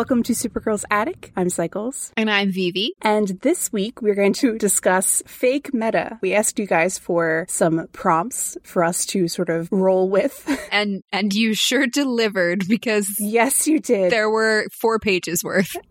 Welcome to Supergirl's Attic. I'm Cycles. And I'm Vivi. And this week we're going to discuss fake meta. We asked you guys for some prompts for us to sort of roll with. And and you sure delivered because yes, you did. There were four pages worth.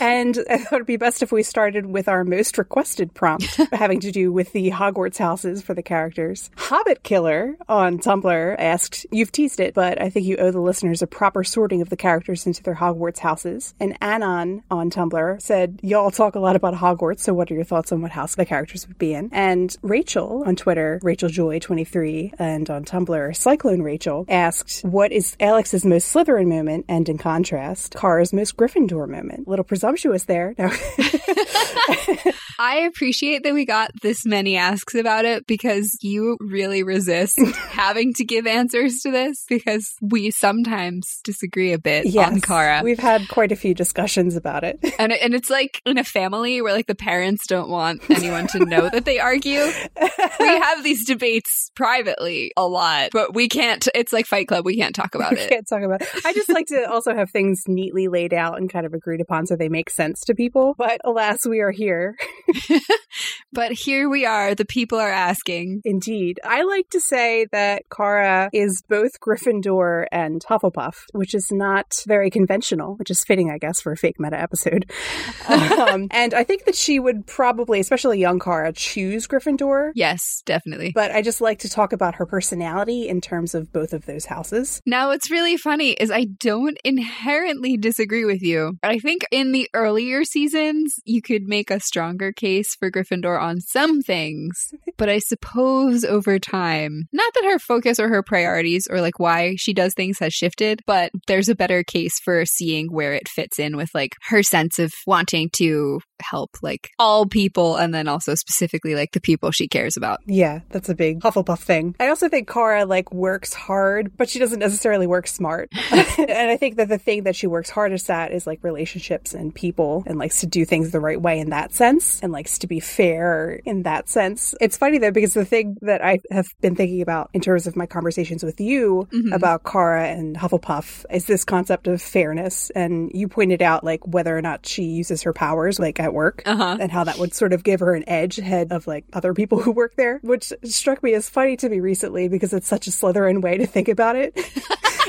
and I thought it'd be best if we started with our most requested prompt having to do with the Hogwarts houses for the characters. Hobbit Killer on Tumblr asked, You've teased it, but I think you owe the listeners a proper sorting of the characters into their Hogwarts houses. And Anon on Tumblr said, Y'all talk a lot about Hogwarts, so what are your thoughts on what house the characters would be in? And Rachel on Twitter, Rachel Joy23, and on Tumblr, Cyclone Rachel asked, What is Alex's most Slytherin moment? And in contrast, Kara's most Gryffindor moment. A little presumptuous there. No. I appreciate that we got this many asks about it because you really resist having to give answers to this because we sometimes disagree a bit yes, on Kara. We've had quite a few discussions about it. And and it's like in a family where like the parents don't want anyone to know that they argue. we have these debates privately a lot, but we can't it's like Fight Club, we can't talk about we it. can't talk about it. I just like to also have things neatly laid out and kind of agreed upon so they make sense to people. But alas, we are here. but here we are. The people are asking. Indeed. I like to say that Kara is both Gryffindor and Hufflepuff, which is not very conventional, which is fitting, I guess, for a fake meta episode. um, and I think that she would probably, especially young Kara, choose Gryffindor. Yes, definitely. But I just like to talk about her personality in terms of both of those houses. Now, what's really funny is I don't inherently disagree with you. I think in the earlier seasons, you could make a stronger case for Gryffindor on some things, but I suppose over time, not that her focus or her priorities or like why she does things has shifted, but there's a better case for seeing where it fits in with like her sense of wanting to help like all people and then also specifically like the people she cares about. Yeah, that's a big Hufflepuff thing. I also think Kara like works hard, but she doesn't necessarily work smart. and I think that the thing that she works hardest at is like relationships and people and likes to do things the right way in that sense and likes to be fair in that sense. It's funny though because the thing that I have been thinking about in terms of my conversations with you mm-hmm. about Kara and Hufflepuff is this concept of fairness and you pointed out like whether or not she uses her powers like at work uh-huh. and how that would sort of give her an edge ahead of like other people who work there, which struck me as funny to me recently because it's such a Slytherin way to think about it.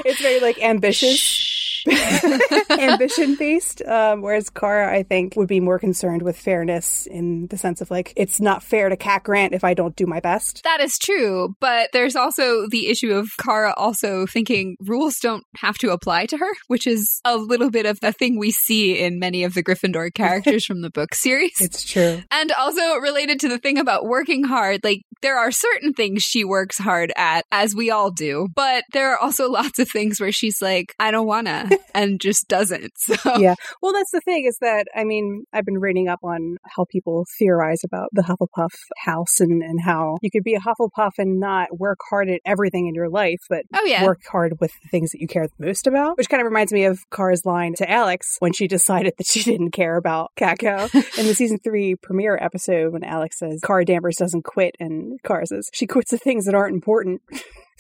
it's very like ambitious. ambition based. Um, whereas Kara, I think, would be more concerned with fairness in the sense of like, it's not fair to Cat Grant if I don't do my best. That is true. But there's also the issue of Kara also thinking rules don't have to apply to her, which is a little bit of the thing we see in many of the Gryffindor characters from the book series. It's true. And also related to the thing about working hard, like, there are certain things she works hard at, as we all do, but there are also lots of things where she's like, I don't wanna. And just doesn't. So. Yeah. Well, that's the thing is that, I mean, I've been reading up on how people theorize about the Hufflepuff house and, and how you could be a Hufflepuff and not work hard at everything in your life, but oh, yeah. work hard with the things that you care the most about, which kind of reminds me of Car's line to Alex when she decided that she didn't care about Catco in the season three premiere episode when Alex says Car Danvers doesn't quit and Car says she quits the things that aren't important.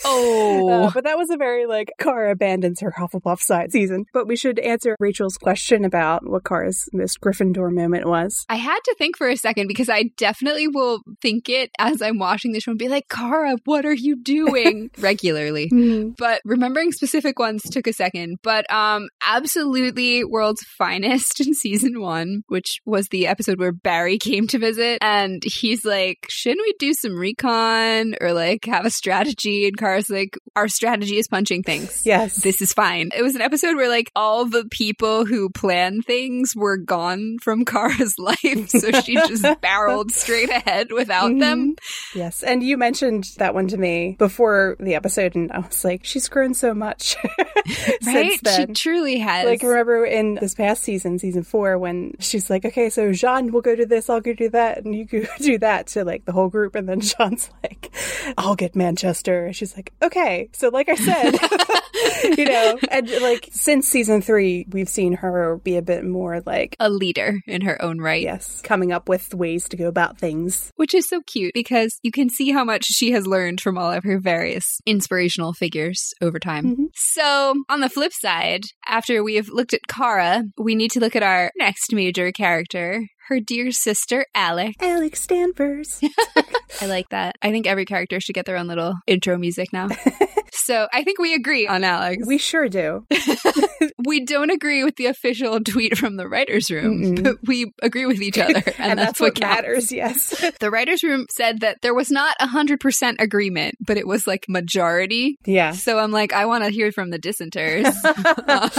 Oh. Uh, but that was a very like Kara abandons her Hufflepuff side season. But we should answer Rachel's question about what Kara's most Gryffindor moment was. I had to think for a second because I definitely will think it as I'm watching the show and be like, Kara, what are you doing? regularly. Mm-hmm. But remembering specific ones took a second. But um absolutely world's finest in season one, which was the episode where Barry came to visit and he's like, shouldn't we do some recon or like have a strategy and Kara's like, our strategy is punching things. Yes. This is fine. It was an episode where like all the people who plan things were gone from Kara's life. So she just barreled straight ahead without mm-hmm. them. Yes. And you mentioned that one to me before the episode and I was like, she's grown so much. right? She truly has. Like remember in this past season, season four, when she's like, okay, so J'onn will go to this, I'll go do that, and you go do that to like the whole group. And then J'onn's like, I'll get Manchester. She's Like, okay. So, like I said, you know, and like since season three, we've seen her be a bit more like a leader in her own right. Yes, coming up with ways to go about things. Which is so cute because you can see how much she has learned from all of her various inspirational figures over time. Mm-hmm. So, on the flip side, after we have looked at Kara, we need to look at our next major character, her dear sister, Alex. Alex Danvers. I like that. I think every character should get their own little intro music now. so I think we agree on Alex. We sure do. we don't agree with the official tweet from the writer's room, Mm-mm. but we agree with each other. And, and that's, that's, what, matters, yes. the writer's room said that there was not 100% agreement, but it was like majority. Yeah. So I'm like, I want to hear from the dissenters. um,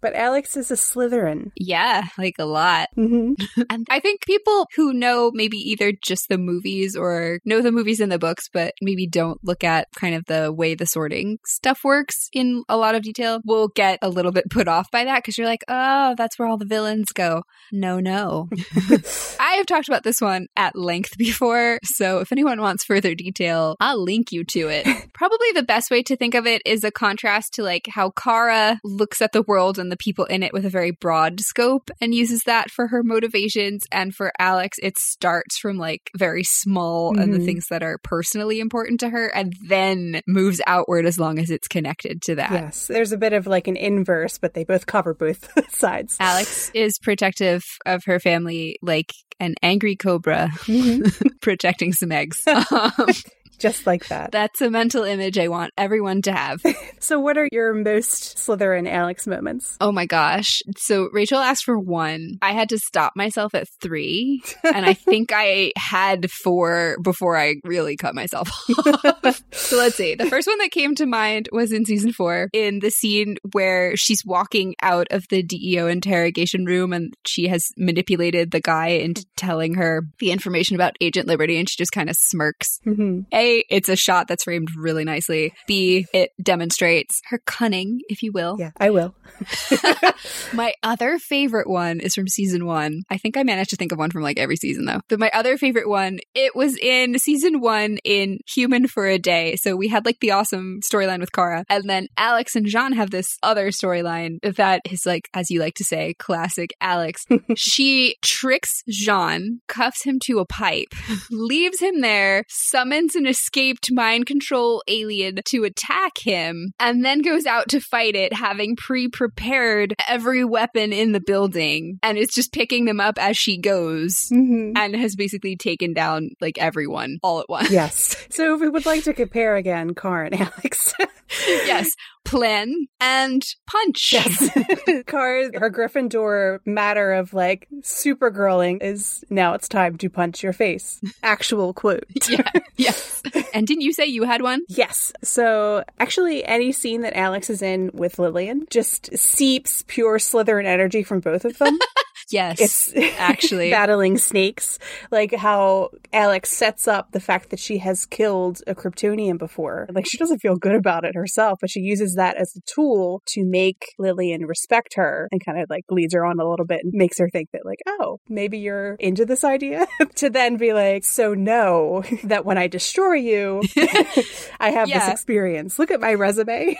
but Alex is a Slytherin. Yeah, like a lot. Mm-hmm. and I think people who know maybe either just the movies or know the movies in the books, but maybe don't look at kind of the way the sorting stuff works in a lot of detail will get a little bit put off by that because you're like, oh, that's where all the villains go. No, no. I have talked about this one at length before. So if anyone wants further detail, I'll link you to it. Probably the best way to think of it is a contrast to like how Kara looks at the world and the people in it with a very broad scope and uses that for her motivations. And for Alex, it starts from like very small mm-hmm. and the things that are personally important to her and then moves outward as long as it's connected to that. Yes. There's a bit of like an inverse, but they both cover both sides. Alex is protective of her family like an angry cobra mm-hmm. protecting some eggs. Um, just like that. That's a mental image I want everyone to have. so, what are your most Slytherin Alex moments? Oh my gosh. So, Rachel asked for one. I had to stop myself at three. and I think I had four before I really cut myself off. so, let's see. The first one that came to mind was in season four in the scene where she's walking out of the DEO interrogation room and she has manipulated the guy into telling her the information about Agent Liberty and she just kind of smirks. Mm-hmm. A, it's a shot that's framed really nicely. B, it demonstrates her cunning, if you will. Yeah, I will. my other favorite one is from season one. I think I managed to think of one from like every season though. But my other favorite one, it was in season one in Human for a Day. So we had like the awesome storyline with Kara. And then Alex and J'onn have this other storyline that is like, as you like to say, classic Alex. she tricks J'onn, cuffs him to a pipe, leaves him there, summons an escaped mind control alien to attack him and then goes out to fight it, having pre prepared every weapon in the building and is just picking them up as she goes mm-hmm. and has basically taken down like everyone all at once. Yes. So if we would like to compare again, Car and Alex. yes plan and punch. Yes. Cars, her Gryffindor matter of like supergirling is now it's time to punch your face. Actual quote. yeah. Yes. And didn't you say you had one? Yes. So actually, any scene that Alex is in with Lillian just seeps pure Slytherin energy from both of them. Yes, it's actually battling snakes. Like how Alex sets up the fact that she has killed a Kryptonian before. Like she doesn't feel good about it herself, but she uses that as a tool to make Lillian respect her and kind of like leads her on a little bit and makes her think that like, oh, maybe you're into this idea. to then be like, so know that when I destroy you, I have yeah. this experience. Look at my resume.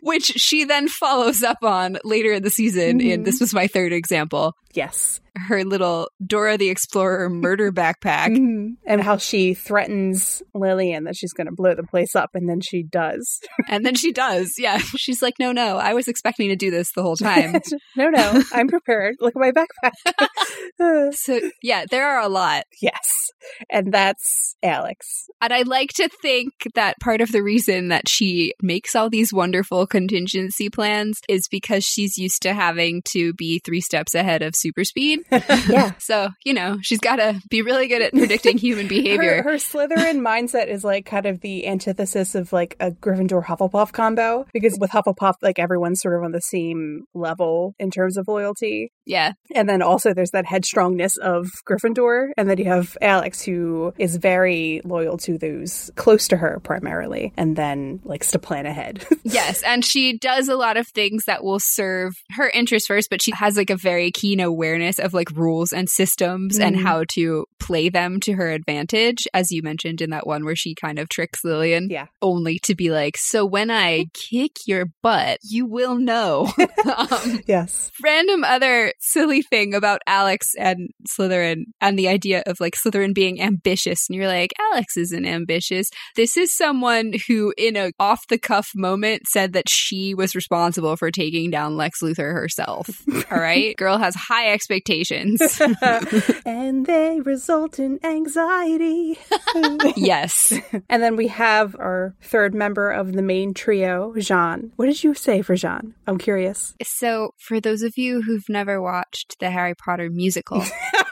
Which she then follows up on later in the season. Mm-hmm. And this was my third example example. Yes. Her little Dora the Explorer murder backpack. Mm-hmm. And how she threatens Lillian that she's going to blow the place up, and then she does. and then she does. Yeah. She's like, no, no, I was expecting to do this the whole time. no, no, I'm prepared. Look at my backpack. so, yeah, there are a lot. Yes. And that's Alex. And I like to think that part of the reason that she makes all these wonderful contingency plans is because she's used to having to be three steps ahead of super speed. yeah. So, you know, she's got to be really good at predicting human behavior. Her, her Slytherin mindset is like kind of the antithesis of like a Gryffindor Hufflepuff combo because with Hufflepuff, like everyone's sort of on the same level in terms of loyalty. Yeah. And then also there's that headstrongness of Gryffindor. And then you have Alex, who is very loyal to those close to her primarily, and then likes to plan ahead. yes. And she does a lot of things that will serve her interest first, but she has like a very very keen awareness of like rules and systems and Mhm. how to play them to her advantage, as you mentioned in that one where she kind of tricks Lillian, Yeah. only to be like, "So when I kick your butt, you will know." um, Yes. random other silly thing about Alex and Slytherin and the idea of like Slytherin being ambitious. And you're like, Alex isn't ambitious. This is someone who, in a off the cuff moment, said that she was responsible for taking down Lex Luthor herself. All right. Girl has high expectations. and they result in anxiety. yes. and then we have our third member of the main trio, J'onn. What did you say for J'onn? I'm curious. So, for those of you who've never watched the Harry Potter musical,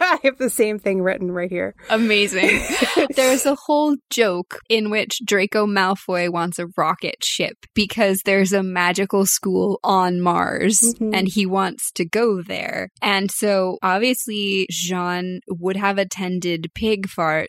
I have the same thing written right here. Amazing. there's a whole joke in which Draco Malfoy wants a rocket ship because there's a magical school on Mars Mhm. and he wants to go there. And so obviously J'onn would have attended Pigfarts,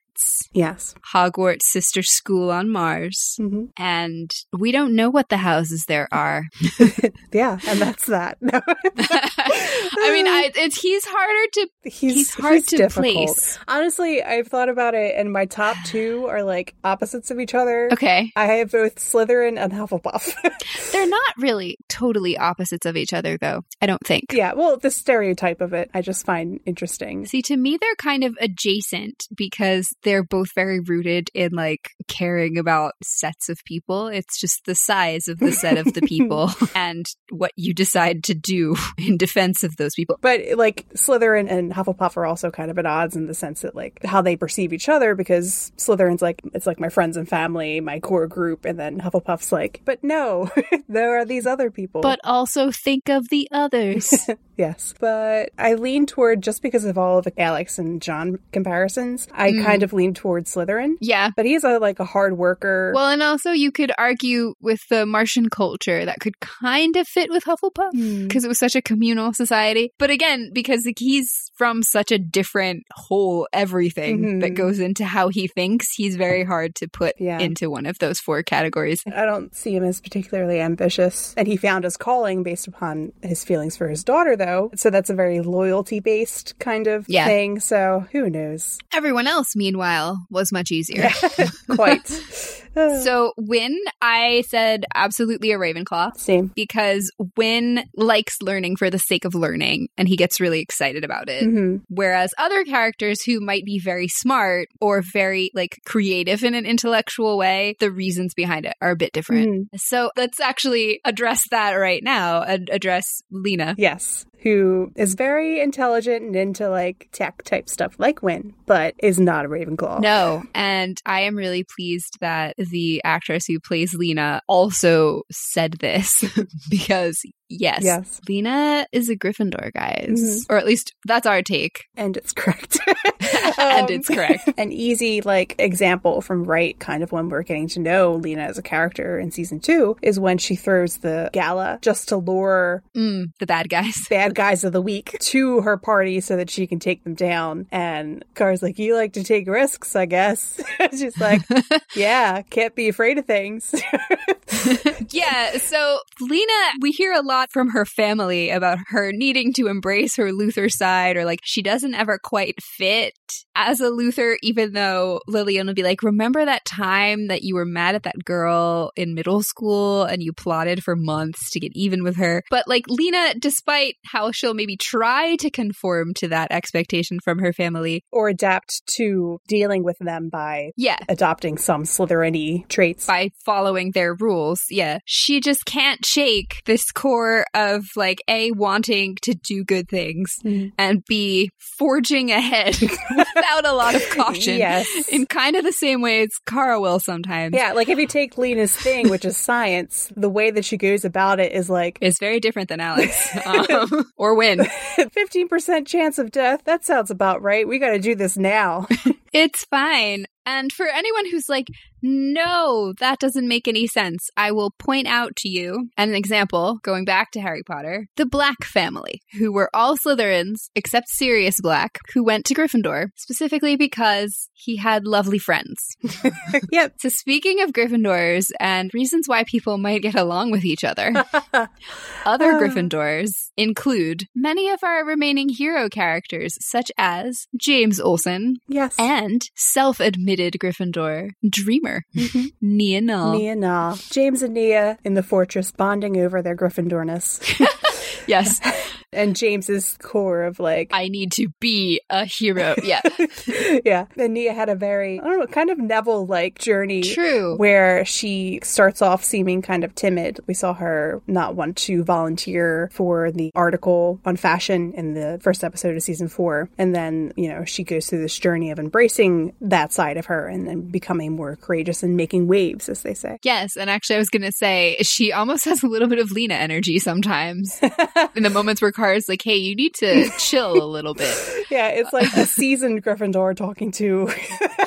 Yes. Hogwarts sister school on Mars. hmm And we don't know what the houses there are. Yeah, and that's that. No. I mean, I, it's he's harder to he's, he's hard he's to difficult. place. Honestly, I've thought about it, and my top two are like opposites of each other. Okay. I have both Slytherin and Hufflepuff. They're not really totally opposites of each other, though, I don't think. yeah, well, the stereotype of it I just find interesting. See, to me, they're kind of adjacent because they're both very rooted in like caring about sets of people. It's just the size of the set of the people and what you decide to do in defense of those people. But like Slytherin and Hufflepuff are also kind of at odds in the sense that like how they perceive each other because Slytherin's like it's like my friends and family, my core group, and then Hufflepuff's like, but no, there are these other people. But also think of the others. yes, but I lean toward just because of all of the Alex and J'onn comparisons, I Mm. kind of lean toward Slytherin. yeah. But he's a like a hard worker. Well, and also you could argue with the Martian culture that could kind of fit with Hufflepuff. Hmm. because it was such a communal society. But again, because like, he's from such a different whole everything Mhm. that goes into how he thinks, he's very hard to put Yeah. into one of those four categories. I don't see him as particularly ambitious. And he found his calling based upon his feelings for his daughter, though. So that's a very loyalty based kind of Yeah. thing. So who knows? Everyone else, meanwhile, was much easier. Quite. So Winn, I said absolutely a Ravenclaw. Same. Because Winn likes learning for the sake of learning and he gets really excited about it. hmm Whereas other characters who might be very smart or very like creative in an intellectual way, the reasons behind it are a bit different. Mm-hmm. So let's actually address that right now and address Lena. Yes. Who is very intelligent and into like tech type stuff like Winn, but is not a Ravenclaw. No, and I am really pleased that the actress who plays Lena also said this because yes, Yes. Lena is a Gryffindor, guys, Mhm. or at least that's our take, And it's correct. and Um, it's correct. An easy like example from right kind of when we're getting to know Lena as a character in season two is when she throws the gala just to lure Mm, the bad guys. bad guys of the week to her party so that she can take them down. And Car's like, You like to take risks, I guess. She's like, Yeah, can't be afraid of things. yeah, so Lena, we hear a lot from her family about her needing to embrace her Luthor side, or like she doesn't ever quite fit as a Luthor, even though Lillian will be like, Remember that time that you were mad at that girl in middle school and you plotted for months to get even with her? But like Lena, despite how she'll maybe try to conform to that expectation from her family, or adapt to dealing with them by yeah, adopting some Slytherin traits. by following their rules. Yeah. She just can't shake this core of like A, wanting to do good things Mhm. and B, forging ahead without a lot of caution. Yes. In kind of the same way as Kara will sometimes. Yeah, like if you take Lena's thing, which is science, the way that she goes about it is like It's very different than Alex. Um, or Winn. 15% chance of death. That sounds about right. We got to do this now. It's fine. And for anyone who's like, no, that doesn't make any sense, I will point out to you an example going back to Harry Potter the Black family, who were all Slytherins except Sirius Black, who went to Gryffindor specifically because he had lovely friends. yep. So, speaking of Gryffindors and reasons why people might get along with each other, other uh. Gryffindors include many of our remaining hero characters, such as James Olsen Yes. and self admitted Gryffindor dreamer, Mhm. Nia Nal. Nia Nal. James and Nia in the fortress bonding over their Gryffindorness. Yes, and James's core of like I need to be a hero. Yeah, yeah. And Nia had a very, I don't know, kind of Neville like journey. true. Where she starts off seeming kind of timid. We saw her not want to volunteer for the article on fashion in the first episode of season four. And then, you know, she goes through this journey of embracing that side of her and then becoming more courageous and making waves, as they say. Yes, and actually, I was going to say she almost has a little bit of Lena energy sometimes. In the moments where Kara's like, "Hey, you need to chill a little bit." Yeah, it's like the seasoned Gryffindor talking to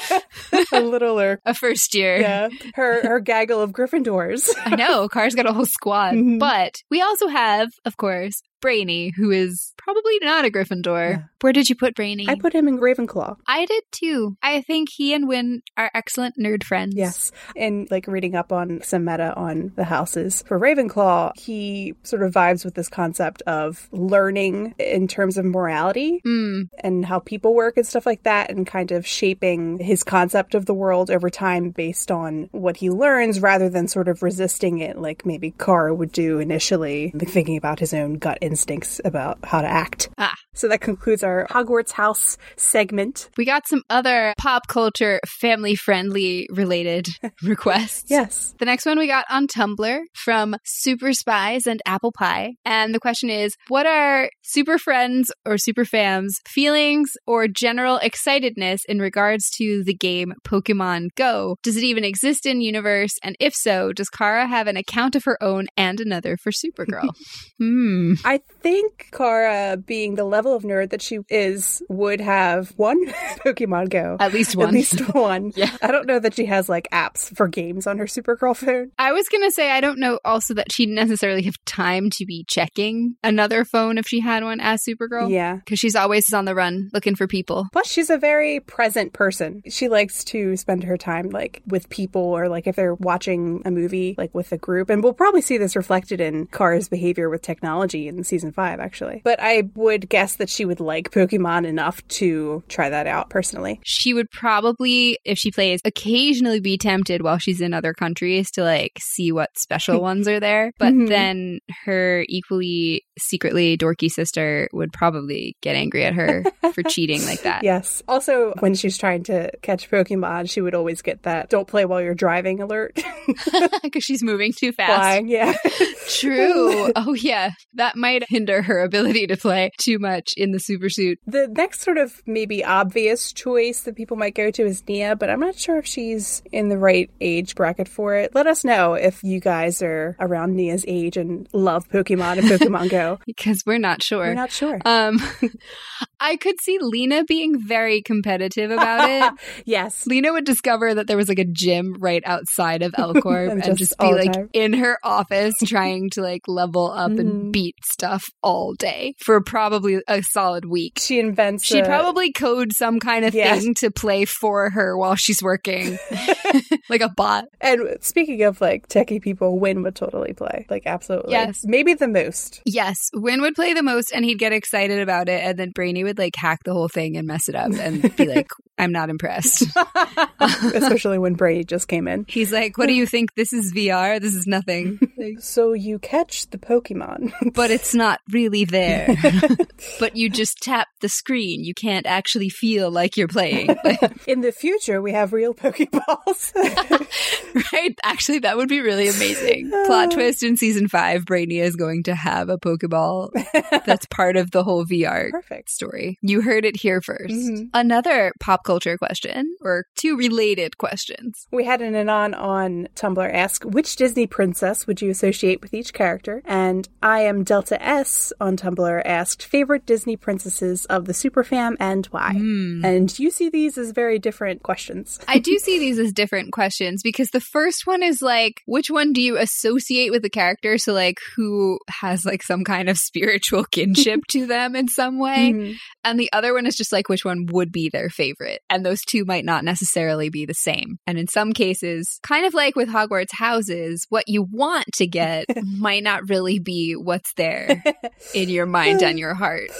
a littler. A first year. Yeah, her her gaggle of Gryffindors. I know, Kara's got a whole squad. Mhm. But we also have, of course, Brainy, who is probably not a Gryffindor. Yeah. Where did you put Brainy? I put him in Ravenclaw. I did too. I think he and Winn are excellent nerd friends. Yes. And like reading up on some meta on the houses for Ravenclaw, he sort of vibes with this concept of learning in terms of morality Mm, and how people work and stuff like that, and kind of shaping his concept of the world over time based on what he learns rather than sort of resisting it like maybe Kara would do initially, thinking about his own gut instincts about how to act. Ah. So that concludes our Hogwarts house segment. we got some other pop culture, family friendly related requests. Yes. The next one we got on Tumblr from Super Spies and Apple Pie. And the question is What are super friends or super fams' feelings or general excitedness in regards to the game Pokemon Go? Does it even exist in universe? And if so, does Kara have an account of her own and another for Supergirl? hmm. I think Kara, being the level of nerd that she is, would have one Pokemon Go. At least one. At least one. Yeah. I don't know that she has like apps for games on her Supergirl phone. I was going to say, I don't know also that she'd necessarily have time to be checking another phone if she had one as Supergirl. Yeah. Because she's always on the run looking for people. Plus, she's a very present person. She likes to spend her time like with people or like if they're watching a movie, like with a group. And we'll probably see this reflected in Kara's behavior with technology in season five, actually. But I would guess that she would like Pokemon enough to try that out personally. she would probably, if she plays, occasionally be tempted while she's in other countries to like see what special ones are there. But Mhm. then her equally secretly dorky sister would probably get angry at her for cheating like that. Yes. Also, when she's trying to catch Pokemon, she would always get that "don't play while you're driving" alert. Because she's moving too fast. Flying, yeah. True. oh, yeah. That might hinder her ability to play too much in the super suit. the next sort of maybe obvious choice that people might go to is Nia, but I'm not sure if she's in the right age bracket for it. Let us know if you guys are around Nia's age and love Pokemon and Pokemon Go. Because we're not sure. We're not sure. um, I could see Lena being very competitive about it. yes. Lena would discover that there was like a gym right outside of L-Corp And and, just just, be like time. in her office trying to like level up Mhm. and beat stuff all day for probably a solid week. She invents. She'd a- probably code some kind of Yeah. thing to play for her while she's working, like a bot. And speaking of like techie people, Winn would totally play. Like absolutely. Yes. Maybe the most. Yes, Winn would play the most and he'd get excited about it. And then Brainy would like hack the whole thing and mess it up and be like, I'm not impressed. Especially when Brainy just came in. He's like, What do you think? This is VR? This is nothing. Like, So you catch the Pokemon. but it's not really there. But you just tap the screen. You can't actually feel like you're playing. In the future, we have real Pokeballs. right? Actually, that would be really amazing. Plot twist in season five Brainy is going to have a Pokeball that's part of the whole VR Perfect. story. You heard it here 1st Mhm. Another pop culture question or two related questions. We had an anon on Tumblr ask which Disney princess would you associate with each character? And I am Delta S on Tumblr asked favorite Disney princesses of the Superfam and why. Hmm. And you see these as very different questions. I do see these as different questions because the first one is like, which one do you associate with the character? So, like, who has like some kind of spiritual kinship to them in some way? Mhm. And the other one is just like, which one would be their favorite? And those two might not necessarily be the same. And in some cases, kind of like with Hogwarts houses, what you want to get might not really be what's there in your mind and your heart.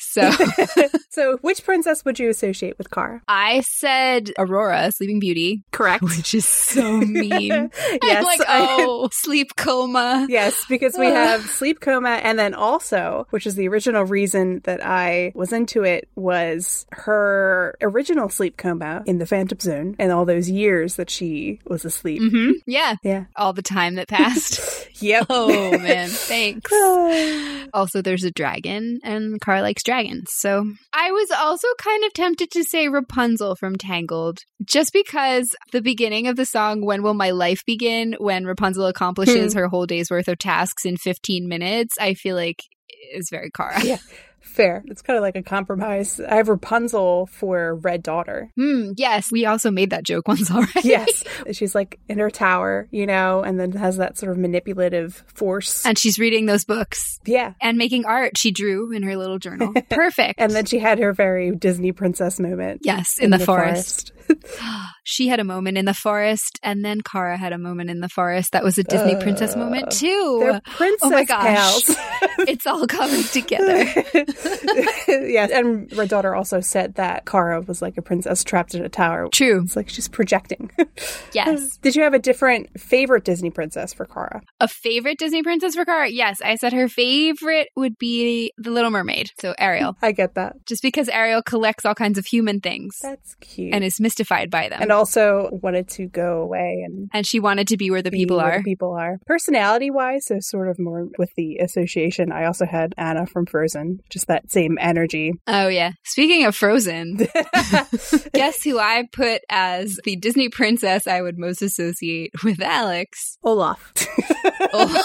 So so, which princess would you associate with Kara? I said Aurora, Sleeping Beauty, Correct. which is so mean. yes. Like, oh, sleep coma. Yes, because we have sleep coma, and then also, which is the original reason that I was into it, was her original sleep coma in the Phantom Zone, and all those years that she was asleep. hmm Yeah. Yeah. All the time that passed. Yep. oh, man. Thanks. Also, there's a dragon, and Car likes dragons. So I was also kind of tempted to say Rapunzel from Tangled, just because the beginning of the song, When Will My Life Begin, when Rapunzel accomplishes hmm. her whole day's worth of tasks in 15 minutes, I feel like is very Kara. Yeah. Fair. It's kind of like a compromise. I have Rapunzel for Red Daughter. Hmm, yes, we also made that joke once already. Yes. She's like in her tower, you know, and then has that sort of manipulative force. And she's reading those books yeah. and making art she drew in her little journal. Perfect. And then she had her very Disney princess moment. yes, in, the, forest. she had a moment in the forest, and then Kara had a moment in the forest. That was a Disney princess moment Uh, too. They're princess oh my gosh. pals. it's all coming together. yes, and Red Daughter also said that Kara was like a princess trapped in a tower. True. It's like she's projecting. Yes. Did you have a different favorite Disney princess for Kara? A favorite Disney princess for Kara? Yes, I said her favorite would be The Little Mermaid. So Ariel. I get that. Just because Ariel collects all kinds of human things That's cute. and is mystified by them. and also wanted to go away and and she wanted to be where the be people where are. the people are. Personality wise, so sort of more with the association. I also had Anna from Frozen, just that same energy. Oh yeah. Speaking of Frozen, guess who I put as the Disney princess I would most associate with Alex? Olaf. Oh,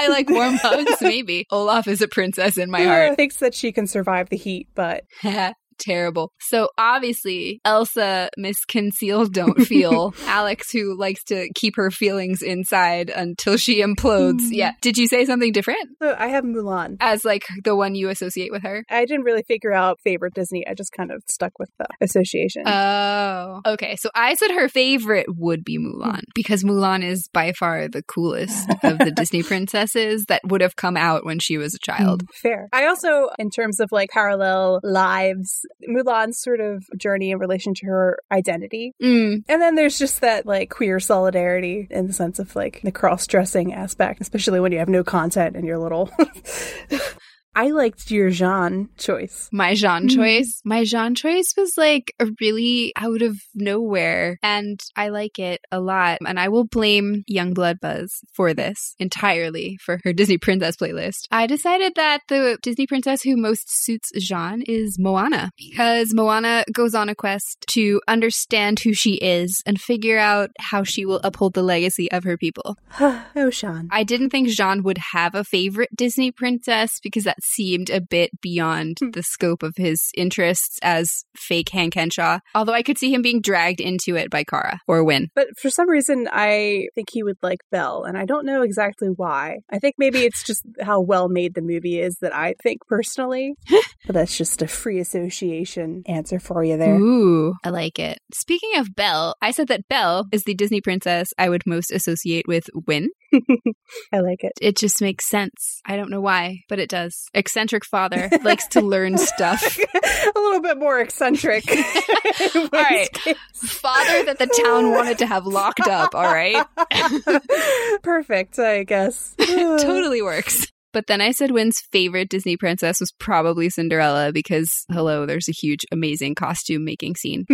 I like warm hugs, maybe. Olaf is a princess in my heart. Thinks that she can survive the heat, but Terrible. So obviously, Elsa, Miss Conceal, Don't Feel. Alex, who likes to keep her feelings inside until she implodes. Hmm. Yeah. Did you say something different? so I have Mulan. As like the one you associate with her? I didn't really figure out favorite Disney. I just kind of stuck with the association. Oh, okay. So I said her favorite would be Mulan because Mulan is by far the coolest of the Disney princesses that would have come out when she was a child. Mm, Fair. I also, in terms of like parallel lives, Mulan's sort of journey in relation to her identity. Mm. And then there's just that like queer solidarity in the sense of like the cross dressing aspect, especially when you have no content in your little. I liked your J'onn choice. My J'onn Mm. choice. My J'onn choice was like a really out of nowhere, and I like it a lot. And I will blame Youngblood Buzz for this entirely for her Disney Princess playlist. I decided that the Disney princess who most suits J'onn is Moana because Moana goes on a quest to understand who she is and figure out how she will uphold the legacy of her people. oh, J'onn. I didn't think J'onn would have a favorite Disney princess because that seemed a bit beyond Hmm. the scope of his interests as fake Hank Henshaw. Although I could see him being dragged into it by Kara or Winn. But for some reason, I think he would like Belle, and I don't know exactly why. I think maybe it's just how well made the movie is that I think personally. but that's just a free association answer for you there. Ooh, I like it. Speaking of Belle, I said that Belle is the Disney princess I would most associate with Winn. I like it. It just makes sense. I don't know why, but it does. Eccentric father likes to learn stuff. a little bit more eccentric. all right. Father that the town wanted to have locked up, all right? Perfect, I guess. totally works. But then I said Winn's favorite Disney princess was probably Cinderella because, hello, there's a huge, amazing costume making scene.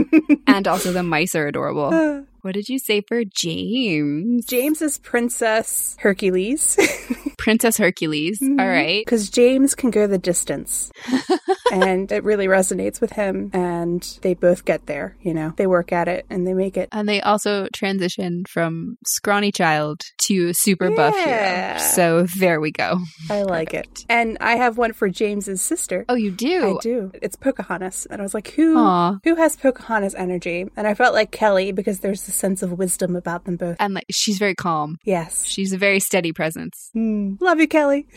and also the mice are adorable. What did you say for James? James is Princess Hercules. Princess Hercules. Mm-hmm. All right. Because James can go the distance. and it really resonates with him. And they both get there, you know, they work at it and they make it. And they also transition from scrawny child to super buff yeah. hero. So there we go. I like it. And I have one for James's sister. Oh, you do? I do. It's Pocahontas. And I was like, who Aww. who has Pocahontas energy? And I felt like Kelly because there's a sense of wisdom about them both. And like she's very calm. Yes. She's a very steady presence. Mm. Love you, Kelly.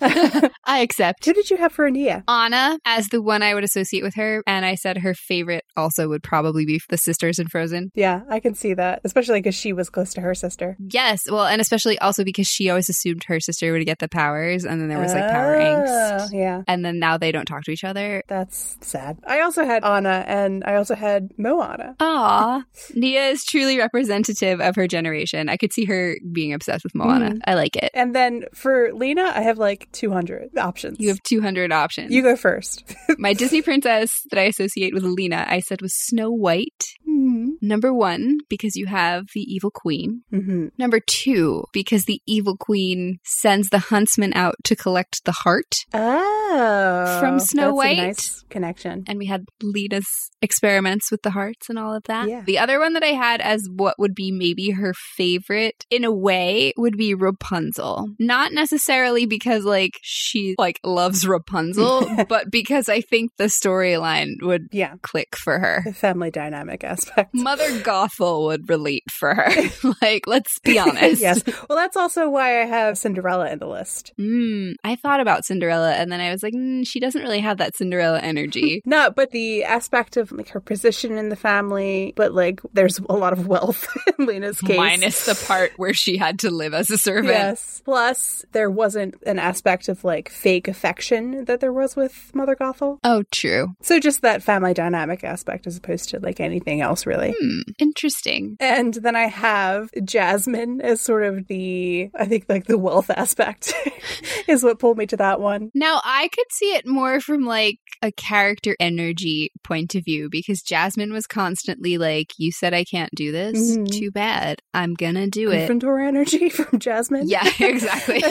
I accept. Who did you have for Nia? Anna as the one I would associate with her. And I said her favorite also would probably be the sisters in Frozen. Yeah, I can see that. Especially because she was close to her sister. Yes. Well, and especially also because she always assumed her sister would get the powers. And then there was like power angst. Oh, Yeah. And then now they don't talk to each other. That's sad. I also had Anna and I also had Moana. Aw. Nia is truly representative of her generation. I could see her being obsessed with Moana. Mm. I like it. And then for Lena, I have like 200 options. You have 200 options. You go first. My Disney princess that I associate with Lena, I said was Snow White. Mm-hmm. Number one, because you have the evil queen. Mm-hmm. Number two, because the evil queen sends the huntsman out to collect the heart. Oh. From Snow White. nice connection. And we had Lena's experiments with the hearts and all of that. Yeah. The other one that I had as what would be maybe her favorite in a way would be Rapunzel. Not necessarily because like she like loves Rapunzel, but because I think the storyline would yeah. click for her. The family dynamic aspect. Mother Gothel would relate for her. like, let's be honest. yes. Well, that's also why I have Cinderella in the list. Mm, I thought about Cinderella and then I was like, mm, she doesn't really have that Cinderella energy. no, but the aspect of like her position in the family, but like there's a lot of wealth in Lena's case. Minus the part where she had to live as a servant. Yes. Plus, there wasn't an aspect of like fake affection that there was with Mother Gothel. Oh, true. So just that family dynamic aspect as opposed to like anything else, really. Hmm, interesting. And then I have Jasmine as sort of the, I think like the wealth aspect is what pulled me to that one. Now, I could see it more from like a character energy point of view because Jasmine was constantly like, You said I can't do this. Mm-hmm. Too bad. I'm gonna do Gryffindor it. Gryffindor energy from Jasmine. Yeah, exactly.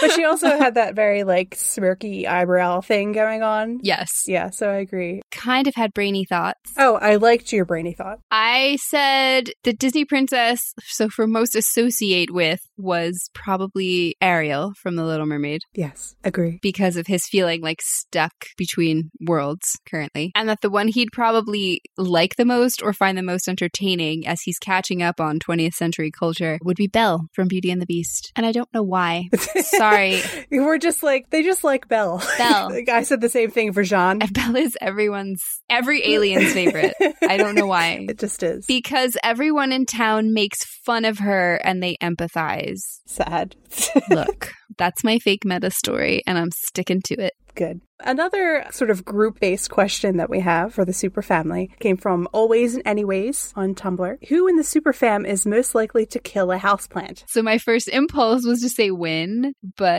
but she also had that very like smirky eyebrow thing going on. Yes. Yeah, so I agree. Kind of had brainy thoughts. Oh, I liked your brainy thought. I said the Disney princess, so for most associate with, was probably Ariel from The Little Mermaid. Yes, agree. Because of his feeling like stuck between worlds currently. And that the one he'd probably like the most or find the most entertaining as he's catching up on 20th century culture would be Belle from Beauty and the Beast. And I don't know why. Sorry. We're just like, they just like Belle. Belle. I said the same thing for J'onn. And Belle is everyone's, every alien's favorite. I don't know why. It just is. Because everyone in town makes fun of her and they empathize. Sad. Look, that's my fake meta story and I'm sticking to it. Good. Another sort of group based question that we have for the super family came from Always and Anyways on Tumblr. Who in the super fam is most likely to kill a houseplant? So my first impulse was to say Winn, but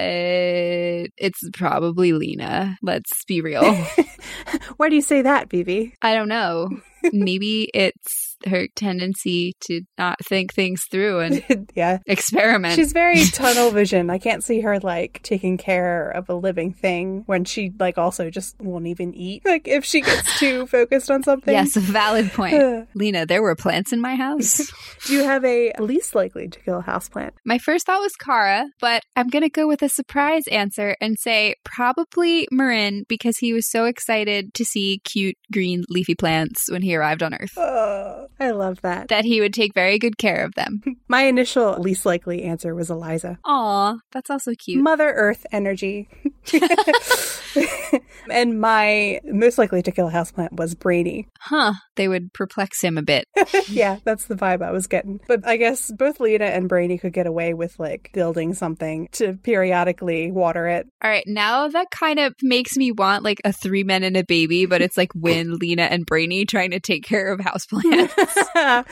it's probably Lena. Let's be real. Why do you say that, BB? I don't know. Maybe it's her tendency to not think things through and yeah experiment. She's very tunnel vision. I can't see her like taking care of a living thing when she like also just won't even eat. Like if she gets too focused on something. Yes, valid point. Lena, there were plants in my house. Do you have a least likely to kill a houseplant? My first thought was Kara, but I'm gonna go with a surprise answer and say probably M'yrnn because he was so excited to see cute green leafy plants when he arrived on Earth. Uh, I love that. That he would take very good care of them. My initial least likely answer was Eliza. Aw, that's also cute. Mother Earth energy. and my most likely to kill a houseplant was Brainy. Huh. They would perplex him a bit. yeah, that's the vibe I was getting. But I guess both Lena and Brainy could get away with like building something to periodically water it. All right, now that kind of makes me want like a three men and a baby, but it's like Winn, Lena, and Brainy trying to take care of houseplants. Uh,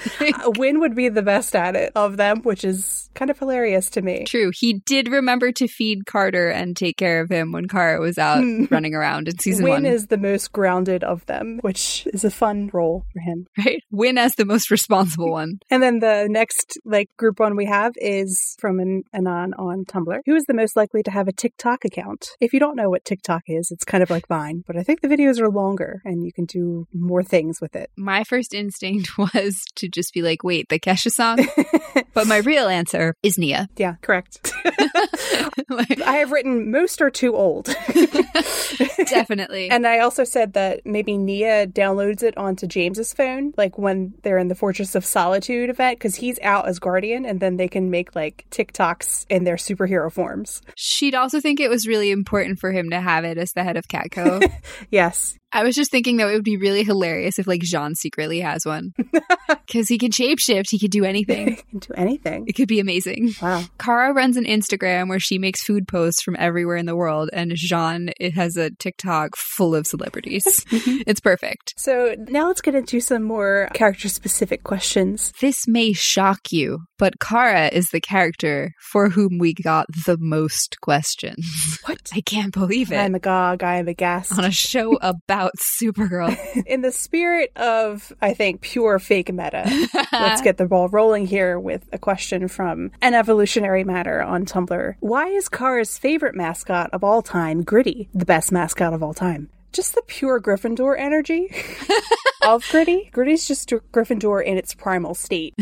Winn would be the best at it of them, which is kind of hilarious to me. True. He did remember to feed Carter and take care of him when Kara was out hmm. running around in season Winn one. is the most grounded of them, which is a fun role for him. right? Winn as the most responsible one. And then the next like group one we have is from an Anon on Tumblr. Who is the most likely to have a TikTok account? If you don't know what TikTok is, it's kind of like Vine, but I think the videos are longer and you can do more things with it. My first instinct was to just be like, wait, the Kesha song? but my real answer is Nia. Yeah, correct. Like, I have written most are too old. definitely. And I also said that maybe Nia downloads it onto James's phone, like when they're in the Fortress of Solitude event, because he's out as Guardian, and then they can make like TikToks in their superhero forms. She'd also think it was really important for him to have it as the head of Catco. Yes. I was just thinking that it would be really hilarious if like J'onn secretly has one. Because he can shapeshift, he could do anything. can do anything. It could be amazing. Wow. Kara runs an Instagram where she makes food posts from everywhere in the world, and J'onn it has a TikTok full of celebrities. it's perfect. So now let's get into some more character specific questions. This may shock you, but Kara is the character for whom we got the most questions. What? I can't believe it. I'm a agog, I am a aghast. on a show about Supergirl. In the spirit of, I think, pure fake meta, let's get the ball rolling here with a question from an evolutionary matter on Tumblr. Why is Kara's favorite mascot of all time Gritty, the best mascot of all time? Just the pure Gryffindor energy of Gritty. Gritty's just Gryffindor in its primal state.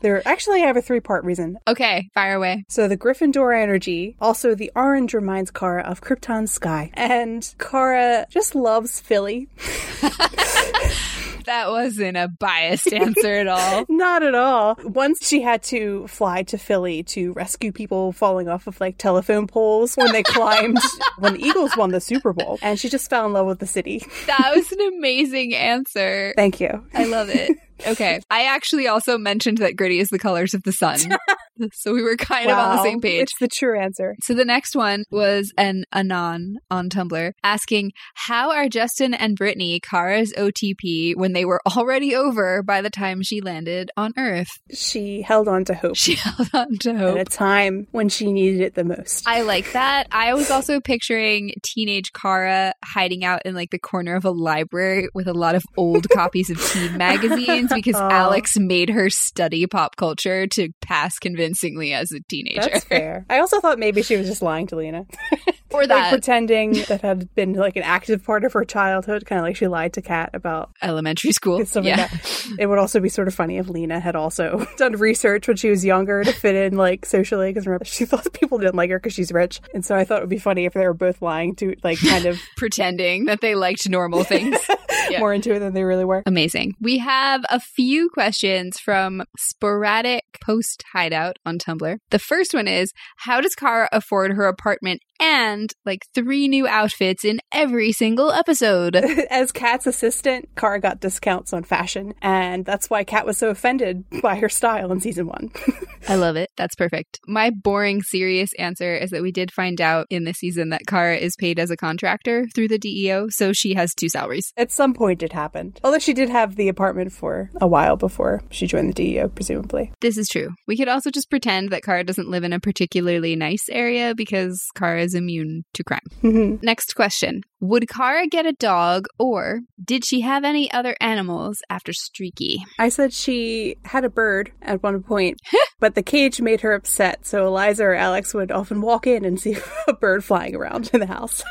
There, actually, I have a three part reason. Okay, fire away. So the Gryffindor energy, also the orange reminds Kara of Krypton's sky. And Kara just loves Philly. That wasn't a biased answer at all. Not at all. Once she had to fly to Philly to rescue people falling off of like telephone poles when they climbed when the Eagles won the Super Bowl. And she just fell in love with the city. That was an amazing answer. Thank you. I love it. Okay. I actually also mentioned that gritty is the colors of the sun. so we were kind of on the same page. It's the true answer. So the next one was an Anon on Tumblr asking, How are Justin and Brittany Kara's OTP when they were already over by the time she landed on Earth? She held on to hope She held on to hope. at a time when she needed it the most. I like that. I was also picturing teenage Kara hiding out in like the corner of a library with a lot of old copies of teen magazines because Oh. Alex made her study pop culture to pass convincingly as a teenager. That's fair. I also thought maybe she was just lying to Lena. or like pretending that had been like an active part of her childhood, kind of like she lied to Cat about elementary school. yeah. like that. It would also be sort of funny if Lena had also done research when she was younger to fit in like socially, because remember she thought people didn't like her because she's rich, and so I thought it would be funny if they were both lying to like kind of Pretending that they liked normal things. Yeah. more into it than they really were. Amazing. We have a few questions from Sporadic Post Hideout on Tumblr. The first one is How does Kara afford her apartment and like three new outfits in every single episode? As Cat's assistant, Kara got discounts on fashion, and that's why Cat was so offended by her style in season one. I love it. That's perfect. My boring, serious answer is that we did find out in this season that Kara is paid as a contractor through the DEO, so she has two salaries. At some point, it happened. Although she did have the apartment for a while before she joined the DEO, presumably. This is true. We could also just pretend that Kara doesn't live in a particularly nice area because Kara is immune to crime. Mhm. Next question. Would Kara get a dog or did she have any other animals after Streaky? I said she had a bird at one point, but the cage made her upset. So Eliza or Alex would often walk in and see a bird flying around in the house.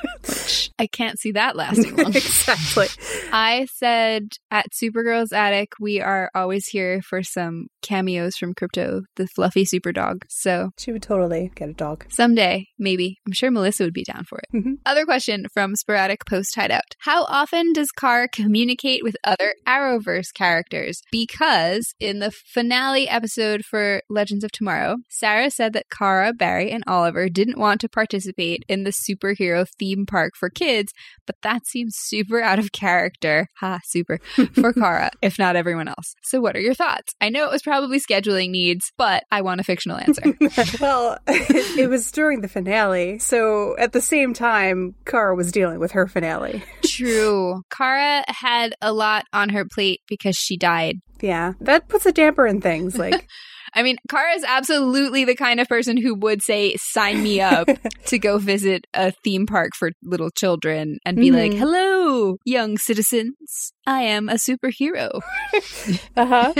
I can't see that lasting long. exactly. I said at Supergirl's Attic, we are always here for some cameos from Krypto, the fluffy super dog. So She would totally get a dog. someday, maybe. I'm sure Melissa would be down for it. Mhm. Other question from Sporadic Post Hideout. How often does Kara communicate with other Arrowverse characters? Because in the finale episode for Legends of Tomorrow, Sara said that Kara, Barry, and Oliver didn't want to participate in the superhero theme park for kids, but that seems super out of character. Ha, super. For Kara, if not everyone else. So what are your thoughts? I know it was probably scheduling needs, but I want a fictional answer. well, it was during the finale. So at the same time, Kara was dealing with her finale. True. Kara had a lot on her plate because she died. Yeah. That puts a damper in things. Like, I mean, Kara is absolutely the kind of person who would say, sign me up to go visit a theme park for little children and be like, Mhm. hello, young citizens. I am a superhero. Uh huh.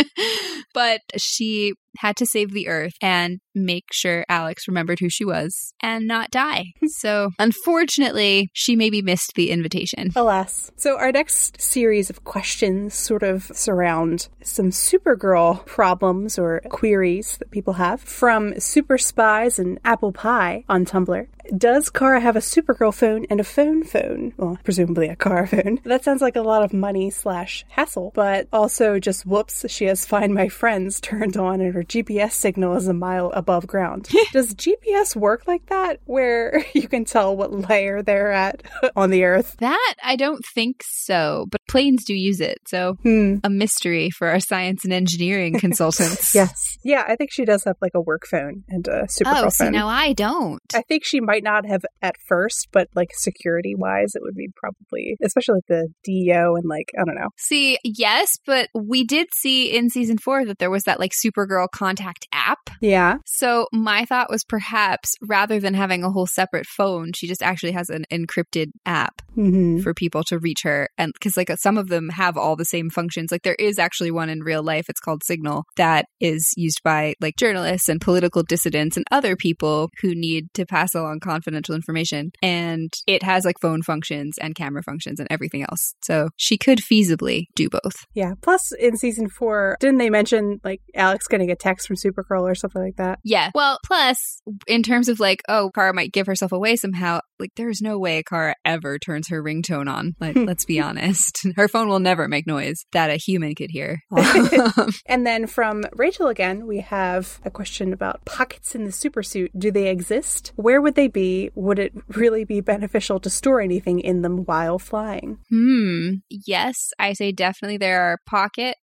but she had to save the earth and make sure Alex remembered who she was and not die. So, unfortunately, she maybe missed the invitation. Alas. So, our next series of questions sort of surround some Supergirl problems or queries that people have from Super Spies and Apple Pie on Tumblr. Does Kara have a Supergirl phone and a phone phone? Well, presumably a Kara phone. That sounds like a lot of money slash hassle, but also just whoops, she has Find My Friends turned on and her GPS signal is a mile above ground. Does GPS work like that where you can tell what layer they're at on the earth? That I don't think so, but planes do use it. So, Hmm. a mystery for our science and engineering consultants. Yes. Yeah, I think she does have like a work phone and a Supergirl Oh, phone. now I don't. I think she might not have at first, but like security wise, it would be probably, especially like the DEO and like, I don't know. See, yes, but we did see in season four that there was that like Supergirl contact app. Yeah. So my thought was perhaps rather than having a whole separate phone, she just actually has an encrypted app hmm for people to reach her. And because like some of them have all the same functions. Like there is actually one in real life. It's called Signal that is used by like journalists and political dissidents and other people who need to pass along confidential information. And it has like phone functions and camera functions and everything else. So she could feasibly do both. Yeah. Plus, in season four, didn't they mention like Alex getting a text from Supergirl or something like that? Yeah. Well, plus, in terms of like, oh, Kara might give herself away somehow, like, there's no way Kara ever turns her ringtone on. Like, let's be honest. Her phone will never make noise that a human could hear. Um, And then from Rachel again, we have a question about pockets in the supersuit. Do they exist? Where would they be? Would it really be beneficial to store anything in them while flying? hmm. Yes, I say definitely there are pockets.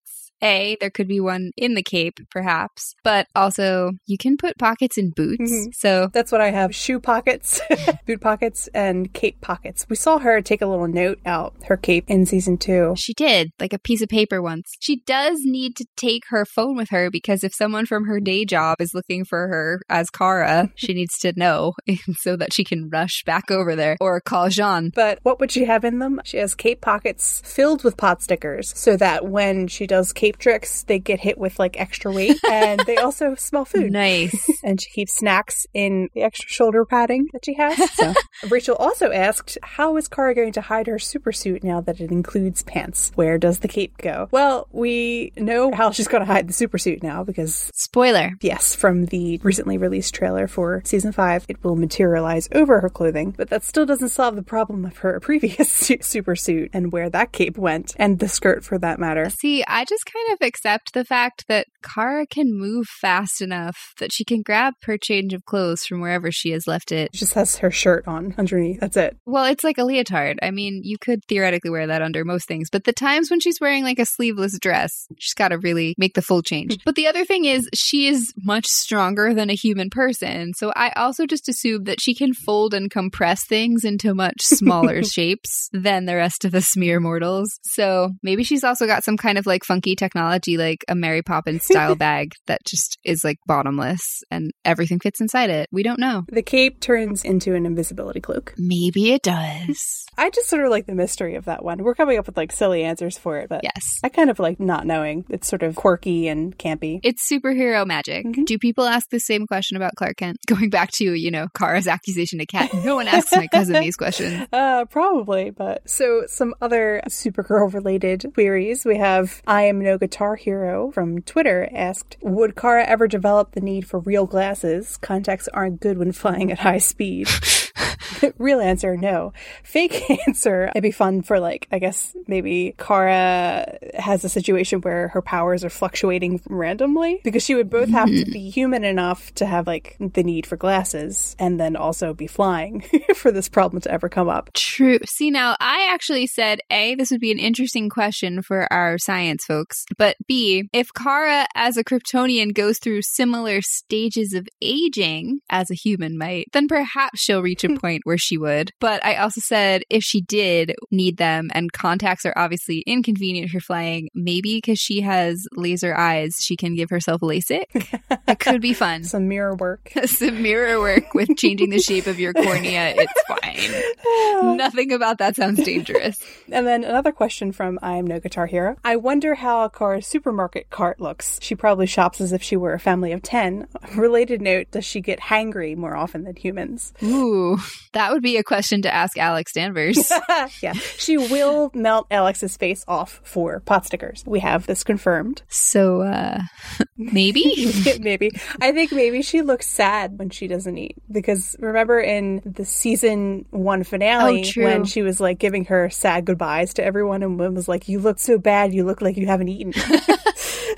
A, there could be one in the cape, perhaps, but also you can put pockets in boots. Mhm. So That's what I have shoe pockets, boot pockets, and cape pockets. We saw her take a little note out her cape in season two. She did, like a piece of paper once. She does need to take her phone with her because if someone from her day job is looking for her as Kara, she needs to know so that she can rush back over there or call J'onn. But what would she have in them? She has cape pockets filled with pot stickers so that when she does cape tricks, they get hit with like extra weight and they also smell food. Nice. And she keeps snacks in the extra shoulder padding that she has. So Rachel also asked, How is Kara going to hide her supersuit now that it includes pants? Where does the cape go? Well, we know how she's going to hide the supersuit now because Spoiler. Yes, from the recently released trailer for season five, it will materialize over her clothing, but that still doesn't solve the problem of her previous su- super suit and where that cape went, and the skirt for that matter. See, I just kind of accept the fact that Kara can move fast enough that she can grab her change of clothes from wherever she has left it. She just has her shirt on underneath. That's it. Well, it's like a leotard. I mean, you could theoretically wear that under most things, but the times when she's wearing like a sleeveless dress, she's got to really make the full change. but the other thing is, she is much stronger than a human person. So I also just assume that she can fold and compress things into much smaller shapes than the rest of us mere mortals. So maybe she's also got some kind of like funky technology, like a Mary Poppins style bag that just is like bottomless and everything fits inside it. We don't know. The cape turns into an invisibility cloak. Maybe it does. I just sort of like the mystery of that one. We're coming up with like silly answers for it, but Yes. I kind of like not knowing. It's sort of quirky and campy. It's superhero magic. Mhm. Do people ask the same question about Clark Kent? Going back to, you know, Kara's accusation to Cat. No one asks my cousin these questions. Uh, probably, but so some other Supergirl related queries. We have I am no guitar hero from Twitter asked, Would Kara ever develop the need for real glasses? Contacts aren't good when flying at high speed. real answer, no. Fake answer, it'd be fun for like, I guess maybe Kara has a situation where her powers are fluctuating randomly because she would both have to be human enough to have like the need for glasses and then also be flying for this problem to ever come up. True. See, now I actually said A, this would be an interesting question for our science folks. But B, if Kara as a Kryptonian goes through similar stages of aging as a human might, then perhaps she'll reach a point where she would. But I also said if she did need them and contacts are obviously inconvenient for flying, maybe because she has laser eyes, she can give herself LASIK. That could be fun. Some mirror work. Some mirror work with changing the shape of your cornea. It's fine. Nothing about that sounds dangerous. And then another question from I am no guitar hero. I wonder how Kara's supermarket cart looks. She probably shops as if she were a family of 10. Related note, does she get hangry more often than humans? Ooh, that would be a question to ask Alex Danvers. yeah. She will melt Alex's face off for pot stickers. We have this confirmed. So, uh, maybe? maybe. I think maybe she looks sad when she doesn't eat. Because remember in the season one finale Oh, when she was like giving her sad goodbyes to everyone and was like, You look so bad, you look like you haven't eaten.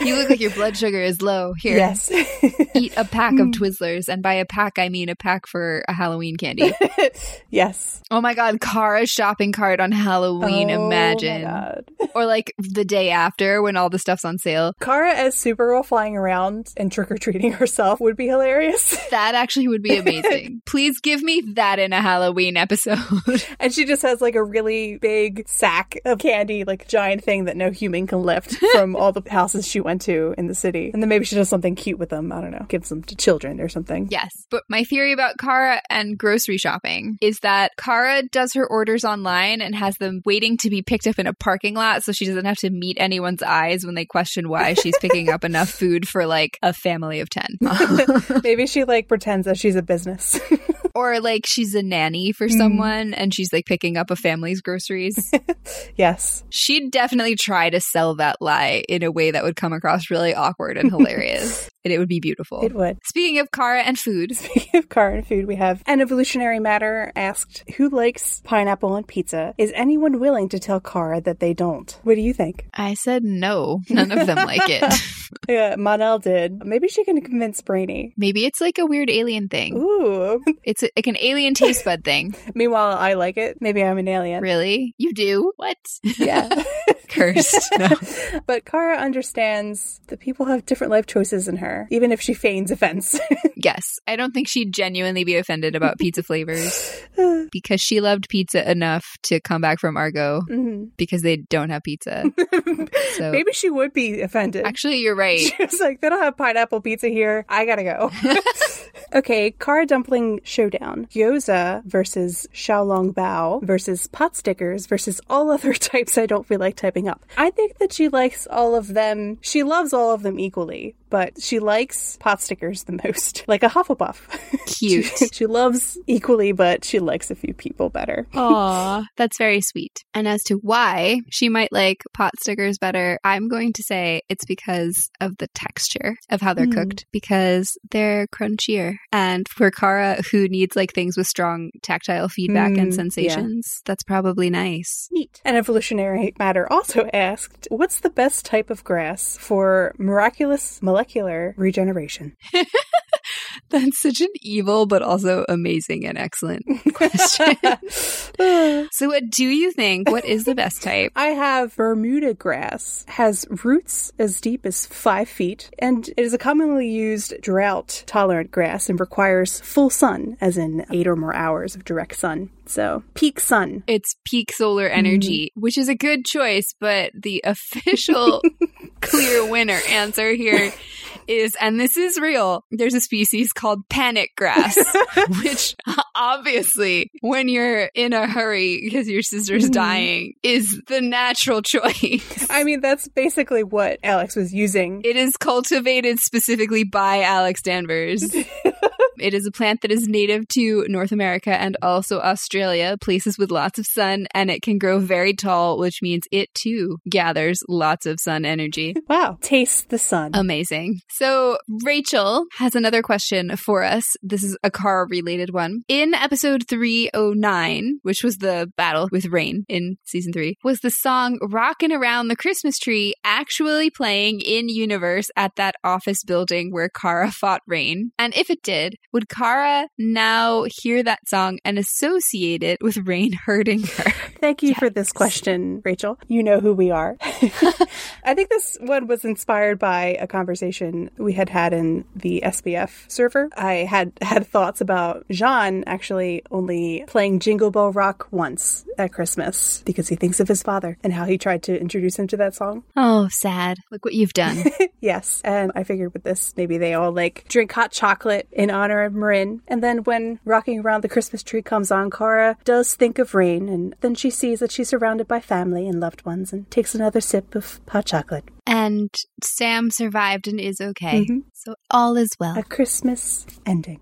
You look like your blood sugar is low. Here, yes. eat a pack of Twizzlers. And by a pack, I mean a pack for a Halloween candy. yes. Oh my God, Kara's shopping cart on Halloween. Oh my imagine. God. Or like the day after when all the stuff's on sale. Kara as Supergirl flying around and trick or treating herself would be hilarious. That actually would be amazing. Please give me that in a Halloween episode. and she just has like a really big sack of candy, like giant thing that no human can lift from all the houses she went to in the city. And then maybe she does something cute with them. I don't know, gives them to children or something. Yes. But my theory about Kara and grocery shopping is that Kara does her orders online and has them waiting to be picked up in a parking lot so she doesn't have to meet anyone's eyes when they question why she's picking up enough food for like a family of 10. maybe she like pretends that she's a business. or like she's a nanny for mm-hmm. someone and she's like picking up a family's groceries. yes. She'd definitely try to sell that lie in a way that would come across really awkward and hilarious. And it would be beautiful. It would. Speaking of Kara and food, Speaking of car and food, we have an evolutionary matter asked, Who likes pineapple on pizza? Is anyone willing to tell Kara that they don't? What do you think? I said no. None of them like it. Yeah, Mon-El did. Maybe she can convince Brainy. Maybe it's like a weird alien thing. Ooh. It's a, like an alien taste bud thing. Meanwhile, I like it. Maybe I'm an alien. Really? You do? What? Yeah. Cursed. No. but Kara understands that people have different life choices than her, even if she feigns offense. Yes. I don't think she'd genuinely be offended about pizza flavors because she loved pizza enough to come back from Argo Mhm. because they don't have pizza. So Maybe she would be offended. actually, you're right. She was like, they don't have pineapple pizza here. I gotta go. okay, Kara Dumpling Showdown. Gyoza versus Xiaolong Bao versus pot stickers versus all other types I don't feel like typing up. I think that she likes all of them. She loves all of them equally, but she likes pot stickers the most. Like a Hufflepuff. Cute. she loves equally, but she likes a few people better. Aw, that's very sweet. And as to why she might like pot stickers better, I'm going to say it's because of the texture of how they're Mm. cooked, because they're crunchier. And for Kara, who needs like things with strong tactile feedback Mm, and yeah. sensations, that's probably nice. Neat. An evolutionary matter also asked, what's the best type of grass for miraculous molecular regeneration? That's such an evil but also amazing and excellent question. so, what do you think? What is the best type? I have Bermuda grass, has roots as deep as five feet, and it is a commonly used drought tolerant grass and requires full sun, as in eight or more hours of direct sun. So, peak sun. It's peak solar energy, mm-hmm. which is a good choice, but the official clear winner answer here is, and this is real, there's a species called panic grass, which obviously, when you're in a hurry because your sister's Mhm. dying, is the natural choice. I mean, that's basically what Alex was using. It is cultivated specifically by Alex Danvers. it is a plant that is native to North America and also Australia, places with lots of sun, and it can grow very tall, which means it too gathers lots of sun energy. Wow. Taste the sun. Amazing. So, Rachel has another question for us. This is a car related one. In episode 309, which was the battle with Reign in season three, was the song Rockin' Around the Christmas Tree actually playing in universe at that office building where Kara fought Reign? And if it did, would Kara now hear that song and associate it with Reign hurting her? Thank you Yikes. for this question, Rachel. You know who we are. I think this one was inspired by a conversation we had had in the SBF server. I had had thoughts about J'onn actually only playing Jingle Bell Rock once at Christmas because he thinks of his father and how he tried to introduce him to that song. Oh, sad. Look what you've done. yes. And I figured with this, maybe they all like drink hot chocolate in honor M'yrnn. And then when Rocking Around the Christmas Tree comes on, Kara does think of Reign. And then she sees that she's surrounded by family and loved ones and takes another sip of hot chocolate. And Sam survived and is okay. Mm-hmm. So all is well. A Christmas ending.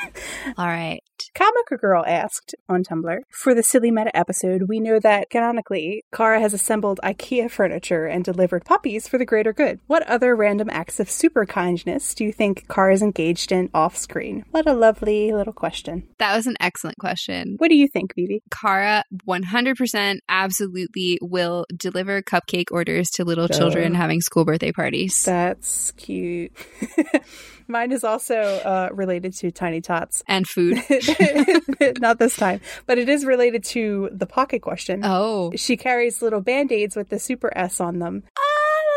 all right. Comic Girl asked on Tumblr For the Silly Meta episode, we know that canonically, Kara has assembled IKEA furniture and delivered puppies for the greater good. What other random acts of super kindness do you think Kara is engaged in off screen? What a lovely little question. That was an excellent question. What do you think, Vivi? Kara 100% absolutely will deliver cupcake orders to little children having school birthday parties. That's cute. Mine is also uh, related to Tiny Tots and food. Not this time, but it is related to the pocket question. Oh. She carries little band aids with the super S on them. Ah,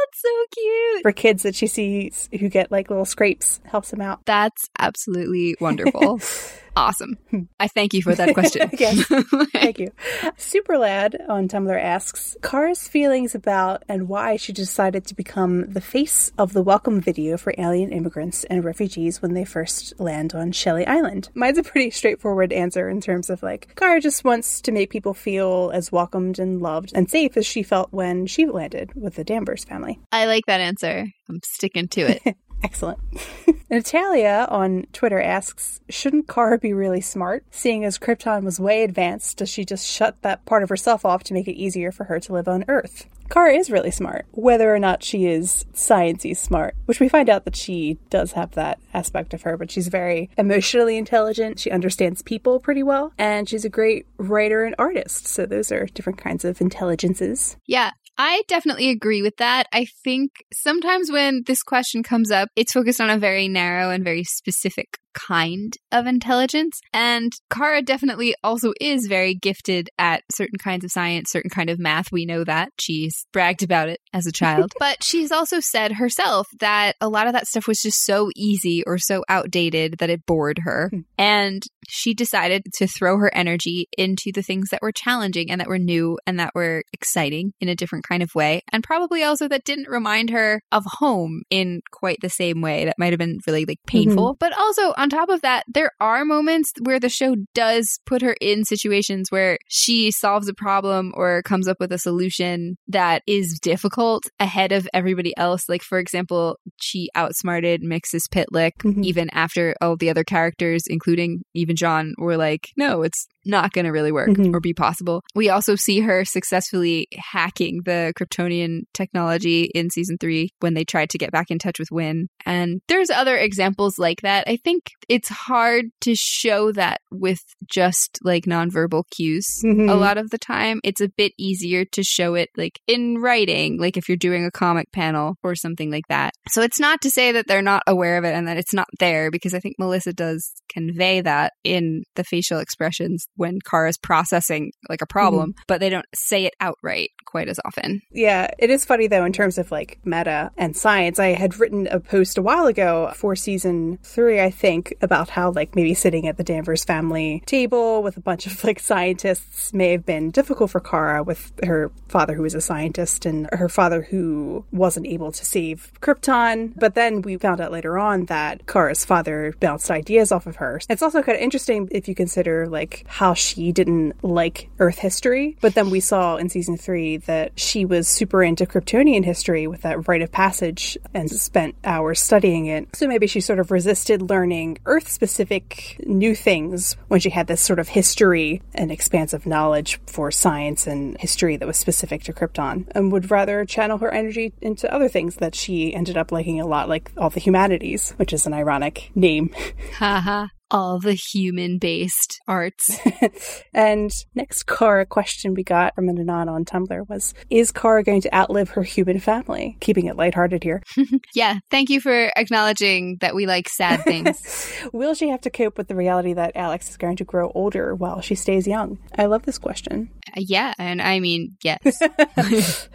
that's so cute. For kids that she sees who get like little scrapes, helps them out. That's absolutely wonderful. Awesome. I thank you for that question. yes. thank you. Superlad on Tumblr asks Kara's feelings about and why she decided to become the face of the welcome video for alien immigrants and refugees when they first land on Shelley Island. Mine's a pretty straightforward answer in terms of like, Kara just wants to make people feel as welcomed and loved and safe as she felt when she landed with the Danvers family. I like that answer. I'm sticking to it. Excellent. Natalia on Twitter asks, shouldn't Kara be really smart? Seeing as Krypton was way advanced, does she just shut that part of herself off to make it easier for her to live on Earth? Kara is really smart, whether or not she is sciencey smart, which we find out that she does have that aspect of her, but she's very emotionally intelligent. She understands people pretty well, and she's a great writer and artist. So those are different kinds of intelligences. Yeah, I definitely agree with that. I think sometimes when this question comes up, it's focused on a very narrow and very specific kind of intelligence. And Kara definitely also is very gifted at certain kinds of science, certain kind of math. We know that. She's bragged about it as a child. but she's also said herself that a lot of that stuff was just so easy or so outdated that it bored her. Hmm. And she decided to throw her energy into the things that were challenging and that were new and that were exciting in a different kind of way. And probably also that didn't remind her of home in quite the same way. That might have been really like painful. Mm-hmm. But also on top of that, there are moments where the show does put her in situations where she solves a problem or comes up with a solution that is difficult ahead of everybody else. Like, for example, she outsmarted Mxyzptlk mm-hmm. even after all the other characters, including even J'onn, were like, no, it's not going to really work mm-hmm. or be possible. We also see her successfully hacking the Kryptonian technology in season three when they tried to get back in touch with Winn. And there's other examples like that. I think it's hard to show that with just like nonverbal cues mm-hmm. a lot of the time. It's a bit easier to show it like in writing, like if you're doing a comic panel or something like that. So it's not to say that they're not aware of it and that it's not there because I think Melissa does convey that in the facial expressions when Kara is processing like a problem, mm-hmm. but they don't say it outright quite as often. Yeah, it is funny though in terms of like meta and science. I had written a post a while ago for season three, I think, about how like maybe sitting at the Danvers family table with a bunch of like scientists may have been difficult for Kara with her father who was a scientist and her father who wasn't able to save Krypton. But then we found out later on that Kara's father bounced ideas off of her. It's also kind of interesting if you consider like how she didn't like Earth history, but then we saw in season three that she was super into Kryptonian history with that rite of passage and spent hours studying it. So maybe she sort of resisted learning Earth specific new things when she had this sort of history and expansive knowledge for science and history that was specific to Krypton and would rather channel her energy into other things that she ended up liking a lot, like all the humanities, which is an ironic name. Haha. All the human based arts. and next Kara question we got from an Anon on Tumblr was Is Kara going to outlive her human family? Keeping it lighthearted here. yeah, thank you for acknowledging that we like sad things. Will she have to cope with the reality that Alex is going to grow older while she stays young? I love this question. Uh, yeah, and I mean, yes.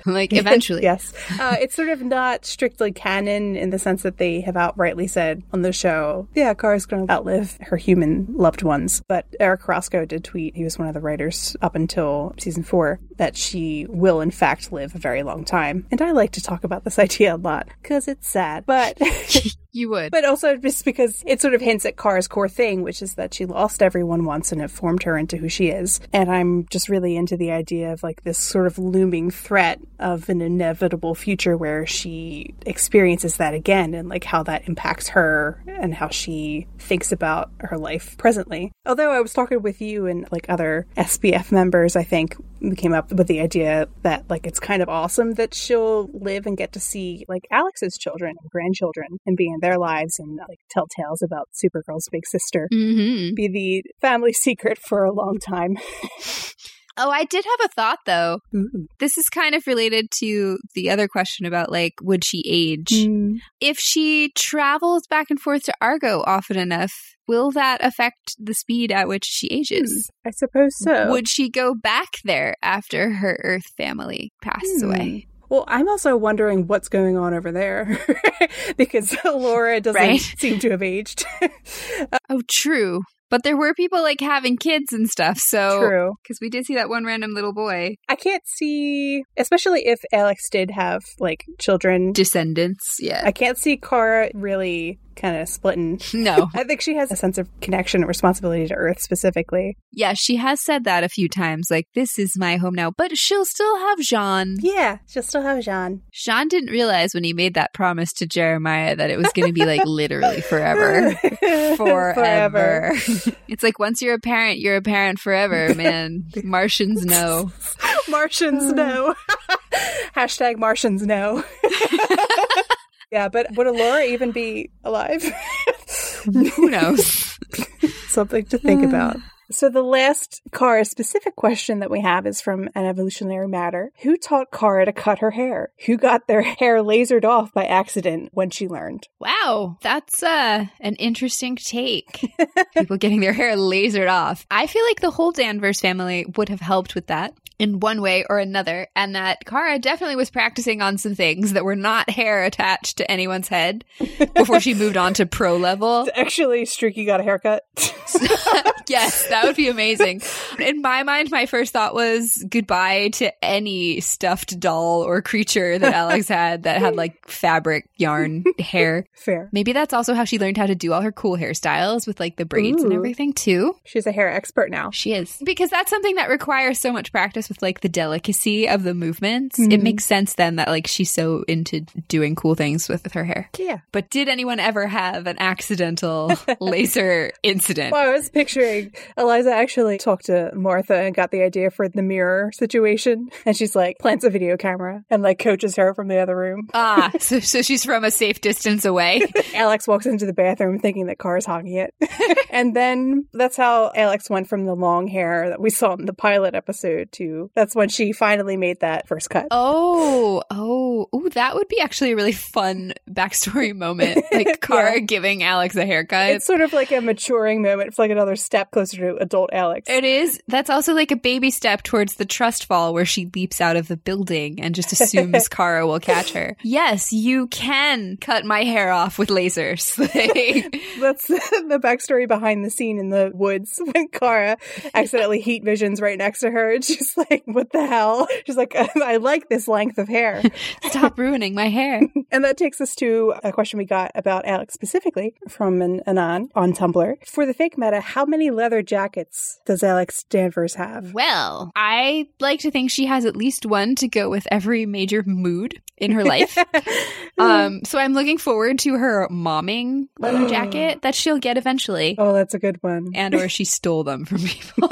like, eventually. yes. Uh, it's sort of not strictly canon in the sense that they have outrightly said on the show, yeah, Kara's going to outlive her human loved ones. But Eric Carrasco did tweet, he was one of the writers up until season four, that she will in fact live a very long time. And I like to talk about this idea a lot because it's sad. But you would. But also just because it sort of hints at Kara's core thing, which is that she lost everyone once and it formed her into who she is. And I'm just really into the idea of like this sort of looming threat of an inevitable future where she experiences that again and like how that impacts her and how she thinks about her life presently. Although I was talking with you and like other SBF members, I think we came up with the idea that like it's kind of awesome that she'll live and get to see like Alex's children and grandchildren and be in their lives and like tell tales about Supergirl's big sister. Mm-hmm. Be the family secret for a long time. Oh, I did have a thought though. Ooh. This is kind of related to the other question about like, would she age? Mm. If she travels back and forth to Argo often enough, will that affect the speed at which she ages? I suppose so. Would she go back there after her Earth family passes Hmm. away? Well, I'm also wondering what's going on over there because Alura doesn't Right. seem to have aged. Oh, true. But there were people like having kids and stuff. So, True. because we did see that one random little boy, I can't see, especially if Alex did have like children. descendants. Yeah. I can't see Kara really kind of splitting. no. I think she has a sense of connection and responsibility to Earth specifically. Yeah, she has said that a few times. Like, this is my home now. But she'll still have J'onn. Yeah, she'll still have J'onn. J'onn didn't realize when he made that promise to Jeremiah that it was going to be like literally forever. Forever. it's like once you're a parent, you're a parent forever, man. Martians know. Martians uh. know. Hashtag Martians know. yeah, but would Alura even be alive? Who knows? Something to think about. So the last Kara specific question that we have is from an evolutionary matter. Who taught Kara to cut her hair? Who got their hair lasered off by accident when she learned? Wow, that's uh, an interesting take. People getting their hair lasered off. I feel like the whole Danvers family would have helped with that in one way or another, and that Kara definitely was practicing on some things that were not hair attached to anyone's head before she moved on to pro level. Actually, Streaky got a haircut. yes, that would be amazing. In my mind, my first thought was goodbye to any stuffed doll or creature that Alex had that had like fabric yarn hair. Fair. Maybe that's also how she learned how to do all her cool hairstyles with like the braids and everything too. She's a hair expert now. She is. Because that's something that requires so much practice with like the delicacy of the movements. It Mhm. makes sense then that like she's so into doing cool things with her hair. Yeah. But did anyone ever have an accidental laser incident? Well, I was picturing Eliza actually talked to Martha and got the idea for the mirror situation. And she's like, plants a video camera and like coaches her from the other room. Ah, so, so she's from a safe distance away. Alex walks into the bathroom thinking that Car's hogging it. and then that's how Alex went from the long hair that we saw in the pilot episode to that's when she finally made that first cut. Oh, oh, ooh, that would be actually a really fun backstory moment. Like Kara Yeah. giving Alex a haircut. It's sort of like a maturing moment. It's like another step closer to adult Alex. It is. That's also like a baby step towards the trust fall where she leaps out of the building and just assumes Kara will catch her. Yes, you can cut my hair off with lasers. That's the backstory behind the scene in the woods when Kara accidentally heat visions right next to her. And she's like, what the hell? She's like, I like this length of hair. Stop ruining my hair. And that takes us to a question we got about Alex specifically from an Anon on Tumblr. For the fake meta, how many leather jackets does Alex Danvers have? Well, I like to think she has at least one to go with every major mood in her life. um, so I'm looking forward to her momming leather jacket that she'll get eventually. oh, that's a good one. And or she stole them from people.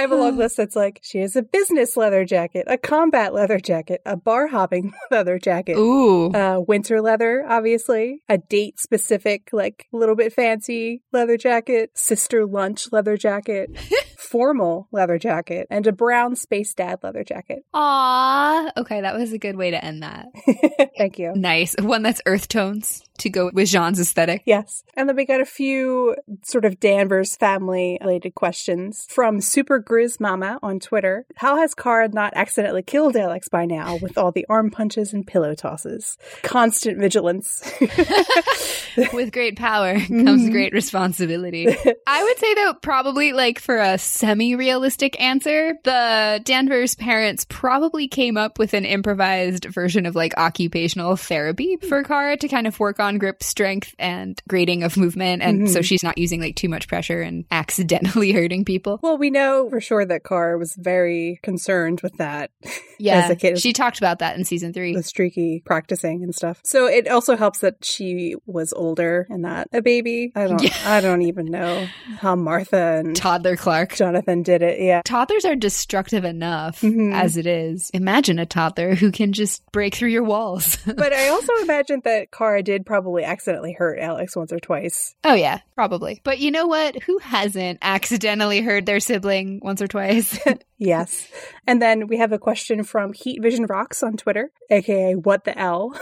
I have a long list that's like she has a business leather jacket, a combat leather jacket, a bar hopping leather jacket. Ooh. Uh, winter leather, obviously, a date specific, like a little bit fancy leather jacket, sister lunch leather jacket, formal leather jacket, and a brown space dad leather jacket. Aw. Okay, that was a good way to end that. Thank you. Nice. One that's earth tones to go with J'onn's aesthetic. Yes. And then we got a few sort of Danvers family related questions from Super Grizz Mama on Twitter. How has Kara not accidentally killed Alex by now with all the arm punches and pillow tosses? Constant vigilance. with great power comes mm-hmm. great responsibility. I would say though, probably like for a semi-realistic answer, the Danvers parents probably came up with an improvised version of like occupational therapy for Kara to kind of work on grip strength and grading of movement, and so mm-hmm. she's not using like too much pressure and accidentally hurting people. well, we know for sure that Kara was very concerned with that Yeah, as a kid. she talked about that in season three. the streaky practicing and stuff. So it also helps that she was older and not a baby. I don't Yeah. I don't even know how Martha and Toddler Clark. Jonathan did it. Yeah. Toddlers are destructive enough Mhm. as it is. Imagine a toddler who can just break through your walls. But I also imagine that Kara did probably accidentally hurt Alex once or twice. oh, yeah, probably. But you know what? Who hasn't accidentally hurt their sibling once or twice? Yes. And then we have a question from Heat Vision Rocks on Twitter, aka What the L.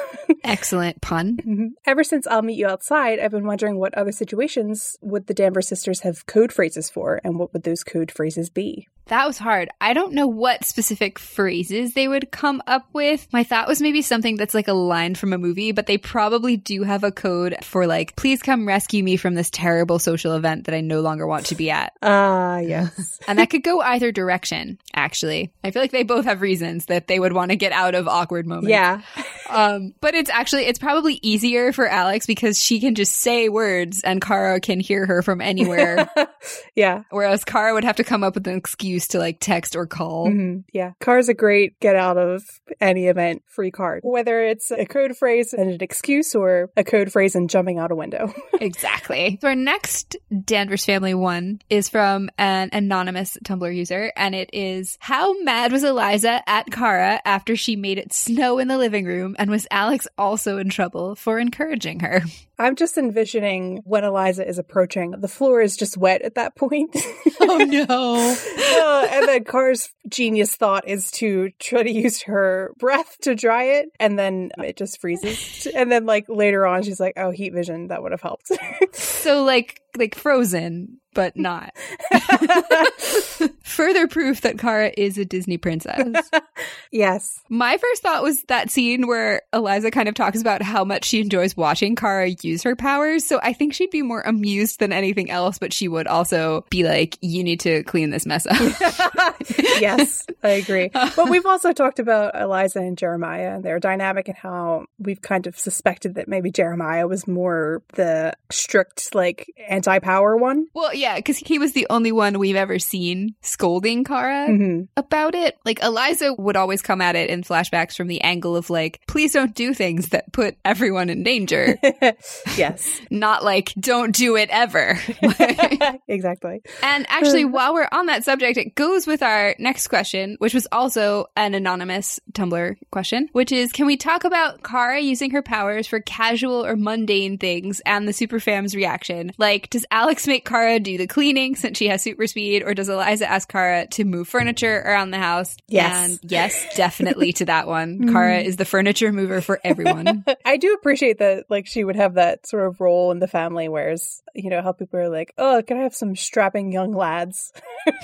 Excellent pun. Mhm. Ever since I'll Meet You Outside, I've been wondering what other situations would the Danvers sisters have code phrases for, and what would those code phrases be? That was hard. I don't know what specific phrases they would come up with. My thought was maybe something that's like a line from a movie, but they probably do have a code for like, please come rescue me from this terrible social event that I no longer want to be at. Ah, yes. And that could go either direction, actually. I feel like they both have reasons that they would want to get out of awkward moments. yeah. Um, but it's actually, it's probably easier for Alex because she can just say words and Kara can hear her from anywhere. yeah. whereas Kara would have to come up with an excuse to like text or call. hmm Yeah. Car's a great get out of any event free card, whether it's a code phrase and an excuse or a code phrase and jumping out a window. Exactly. So our next Danvers family one is from an anonymous Tumblr user, and it is How mad was Eliza at Kara after she made it snow in the living room, and was Alex also in trouble for encouraging her? I'm just envisioning when Eliza is approaching, the floor is just wet at that point. Oh no. Uh, and then Car's genius thought is to try to use her breath to dry it, and then it just freezes. And then, like later on, she's like, "Oh, heat vision, that would have helped." So like like frozen, but not. Further proof that Kara is a Disney princess. yes, My first thought was that scene where Eliza kind of talks about how much she enjoys watching Kara use her powers. So I think she'd be more amused than anything else, but she would also be like, you need to clean this mess up. yes, I agree. But we've also talked about Eliza and Jeremiah and their dynamic and how we've kind of suspected that maybe Jeremiah was more the strict, like anti-power one. well, yeah, because he was the only one we've ever seen scolding Kara. hmm About it. Like, Eliza would always come at it in flashbacks from the angle of, like, please don't do things that put everyone in danger. yes, Not like, don't do it ever. exactly. And actually, while we're on that subject, it goes with our next question, which was also an anonymous Tumblr question, which is Can we talk about Kara using her powers for casual or mundane things and the superfam's reaction? Like, does Alex make Kara do the cleaning since she has super speed, or does Eliza ask Kara to move furniture around the house? Yes. And yes, definitely to that one. Kara is the furniture mover for everyone. I do appreciate that, like, she would have that sort of role in the family, whereas, you know, how people are like, oh, can I have some strapping young lads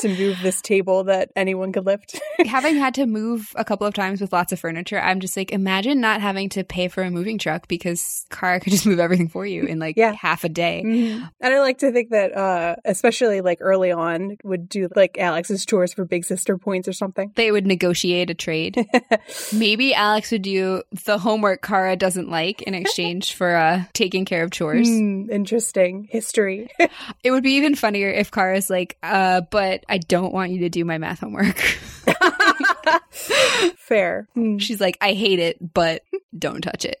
to move this table that anyone could lift? having had to move a couple of times with lots of furniture, I'm just like, imagine not having to pay for a moving truck because Kara could just move everything for you in like Yeah. half a day. Mhm. And I like to think that, uh, especially like early on, would do like Alex's chores for big sister points or something. They would negotiate a trade. Maybe Alex would do the homework Kara doesn't like in exchange for uh, taking care of chores. Hmm, interesting history. It would be even funnier if Kara's like, uh, but I don't want you to do my math homework. Fair. Hmm. She's like, I hate it, but don't touch it.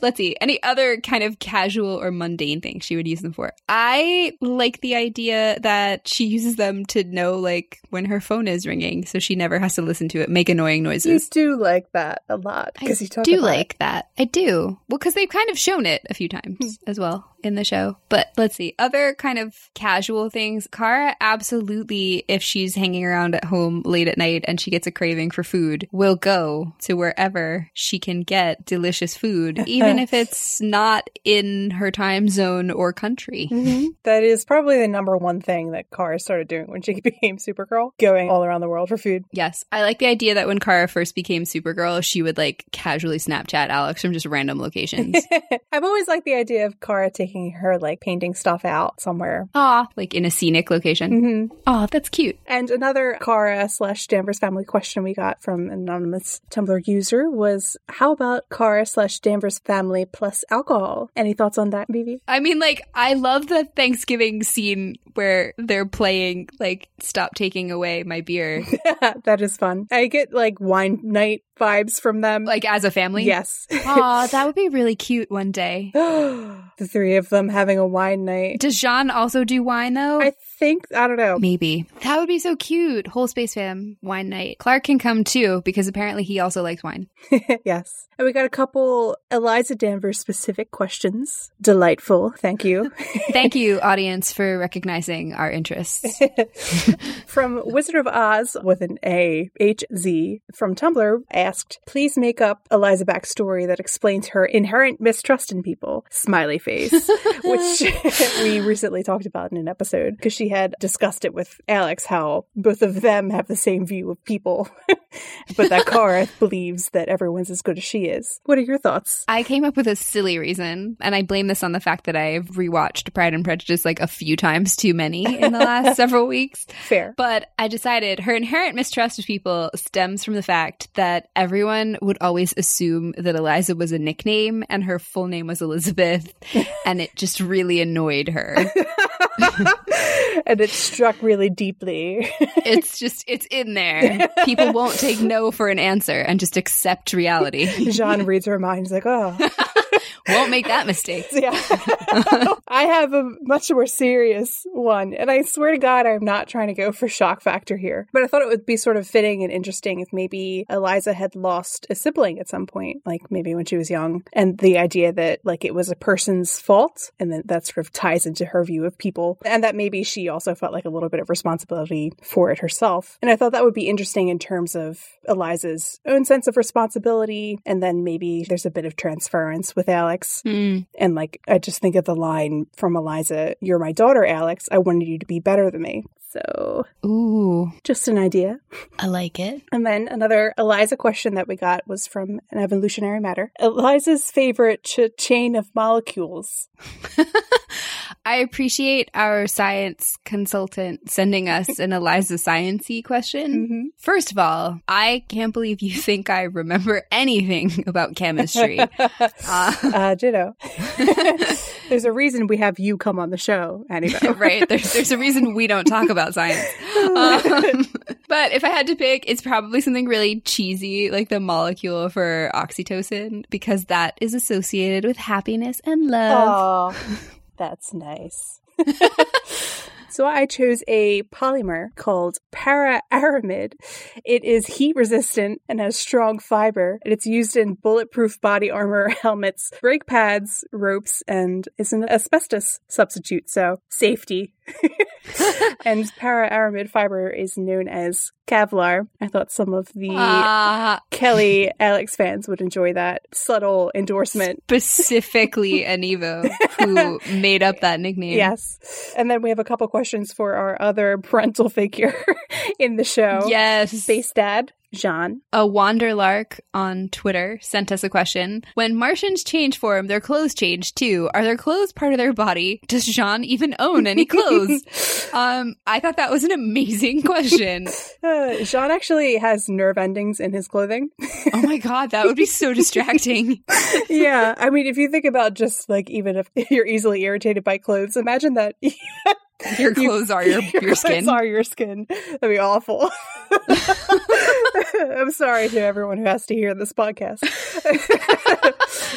Let's see. Any other kind of casual or mundane things she would use them for? I like the idea that she uses them to know, like, when her phone is ringing, so she never has to listen to it make annoying You noises. do like that a lot I because you talk do like that. I do. Well, because they've kind of shown it a few times as well in the show. But let's see. Other kind of casual things. Kara absolutely, if she's hanging around at home late at night and she gets a craving for food, will go to wherever she can get delicious food, even if it's not in her time zone or country. Mhm. That is probably the number one thing that Kara started doing when she became Supergirl, going all around the world for food. Yes. I like the idea that when Kara first became Supergirl, she would like casually Snapchat Alex from just random locations. I've always liked the idea of Kara taking her like painting stuff out somewhere. Aw, like in a scenic location. hmm Aw, that's cute. And another Kara slash Danvers family question we got from an anonymous Tumblr user was how about Kara slash Danvers family plus alcohol? Any thoughts on that, Vivi? I mean, like, I love the Thanksgiving scene where they're playing, like, Stop Taking Away My Beer, that is fun. I get like wine night vibes from them. like, as a family. yes. Aw, that would be really cute one day. the three of them having a wine night. Does J'onn also do wine, though? I think, I don't know. Maybe. That would be so cute. Whole Space Fam wine night. Clark can come too, because apparently he also likes wine. yes. And we got a couple Eliza Danvers specific questions. Delightful. Thank you. Thank you, audience, for recognizing our interests. from Wizard of Oz with an A, H Z, from Tumblr asked, please make up Eliza backstory that explains her inherent mistrust in people. Smiley face. Which we recently talked about in an episode because she had discussed it with Alex how both of them have the same view of people, but that Kara believes that everyone's as good as she is. What are your thoughts? I came up with a silly reason, and I blame this on the fact that I've rewatched Pride and Prejudice like a few times too many in the last several weeks. Fair. But I decided her inherent mistrust of people stems from the fact that everyone would always assume that Eliza was a nickname and her full name was Elizabeth, and it just really annoyed her. and it struck really deeply. It's just, it's in there. People won't take no for an answer and just accept reality. J'onn reads her mind. He's like, oh. Won't make that mistake. Yeah. I have a much more serious one. And I swear to God, I'm not trying to go for shock factor here. But I thought it would be sort of fitting and interesting if maybe Eliza had lost a sibling at some point, like maybe when she was young. And the idea that like it was a person's fault and that that sort of ties into her view of people. And that maybe she also felt like a little bit of responsibility for it herself. And I thought that would be interesting in terms of Eliza's own sense of responsibility. And then maybe there's a bit of transference with Alex. Hmm. And like, I just think of the line from Eliza, You're my daughter, Alex. I wanted you to be better than me. So, Ooh, just an idea. I like it. And then another Eliza question that we got was from an evolutionary matter. Eliza's favorite ch- chain of molecules. I appreciate our science consultant sending us an Eliza Sciency question. Mm-hmm. First of all, I can't believe you think I remember anything about chemistry. Uh, Uh, ditto. There's a reason we have you come on the show, Annabelle. right? There's there's a reason we don't talk about science. Um, but if I had to pick, it's probably something really cheesy, like the molecule for oxytocin, because that is associated with happiness and love. Oh, that's nice. So I chose a polymer called para-aramid. It is heat resistant and has strong fiber, and it's used in bulletproof body armor, helmets, brake pads, ropes, and is an asbestos substitute, so safety. and para-aramid fiber is known as Kevlar. I thought some of the Ah, Kelly Alex fans would enjoy that subtle endorsement. specifically Anivo, who made up that nickname. Yes. And then we have a couple questions for our other parental figure in the show. Yes. Space Dad, J'onn. A Wanderlark on Twitter sent us a question. When Martians change form, their clothes change too. Are their clothes part of their body? Does J'onn even own any clothes? um, I thought that was an amazing question. Uh, J'onn actually has nerve endings in his clothing. Oh my god, that would be so distracting. yeah. I mean, if you think about just like even if you're easily irritated by clothes, imagine that Your clothes are your, your, skin. Clothes are your skin. That'd be awful. I'm sorry to everyone who has to hear this podcast.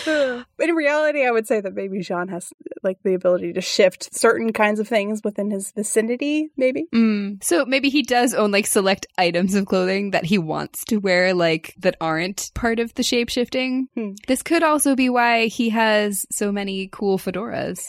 in reality, I would say that maybe J'onn has like the ability to shift certain kinds of things within his vicinity, maybe. Mm. So maybe he does own like select items of clothing that he wants to wear, like that aren't part of the shape shifting. Hmm. This could also be why he has so many cool fedoras.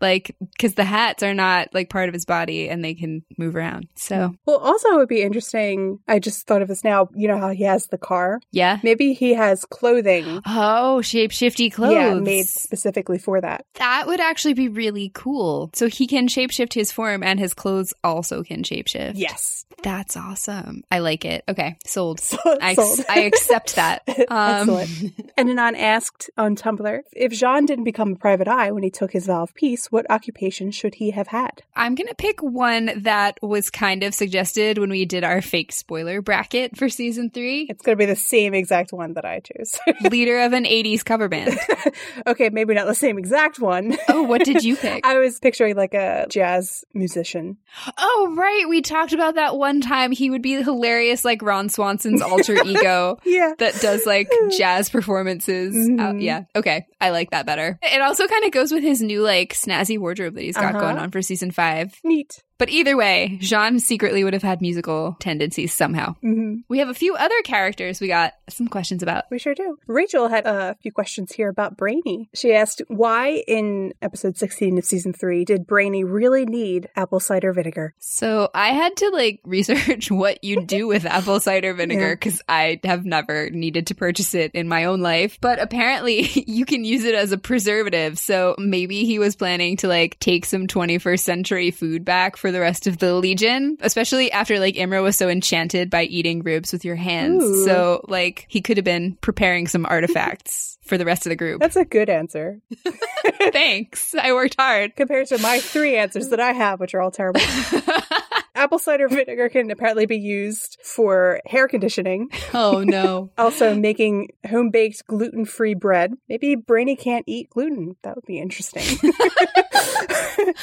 Like, because the hats are not like part of his body and they can move around. So, Well, also, it would be interesting. I just thought of this now. You know how he has the car? yeah. Maybe he has clothing. Oh, shape shifty clothes. Yeah, made specifically for that. That would actually be really cool. So he can shapeshift his form and his clothes also can shapeshift. Yes. That's awesome. I like it. Okay, sold. So, I, sold. I accept that. Um, Excellent. And Anon asked on Tumblr if J'onn didn't become a private eye when he took his vow of peace, what occupation should he have had? I'm going to pick one that was kind of suggested when we did our fake spoiler bracket for season three. It's going to be the same exact one that I choose. Leader of an 80s cover band. okay, maybe not the same exact one. Oh, what did you pick? I was picturing like a jazz musician. Oh, right. We talked about that one time. He would be hilarious, like Ron Swanson's alter ego. Yeah. that does like jazz performances. Uh, Mhm. yeah. Okay. I like that better. It also kind of goes with his new like snazzy wardrobe that he's got Uh-huh. going on for season five. Neat. But either way, J'onn secretly would have had musical tendencies somehow. hmm We have a few other characters we got some questions about. We sure do. Rachel had a few questions here about Brainy. She asked, why in episode 16 of season 3 did Brainy really need apple cider vinegar? So I had to like research what you do with apple cider vinegar Yeah. because I have never needed to purchase it in my own life. But apparently you can use it as a preservative. So maybe he was planning to like take some 21st century food back for the rest of the Legion, especially after like Imra was so enchanted by eating ribs with your hands. Ooh. So like he could have been preparing some artifacts for the rest of the group. That's a good answer Thanks. I worked hard. compared to my three answers that I have, which are all terrible. apple cider vinegar can apparently be used for hair conditioning, oh no. also making home baked gluten free bread. Maybe Brainy can't eat gluten. That would be interesting.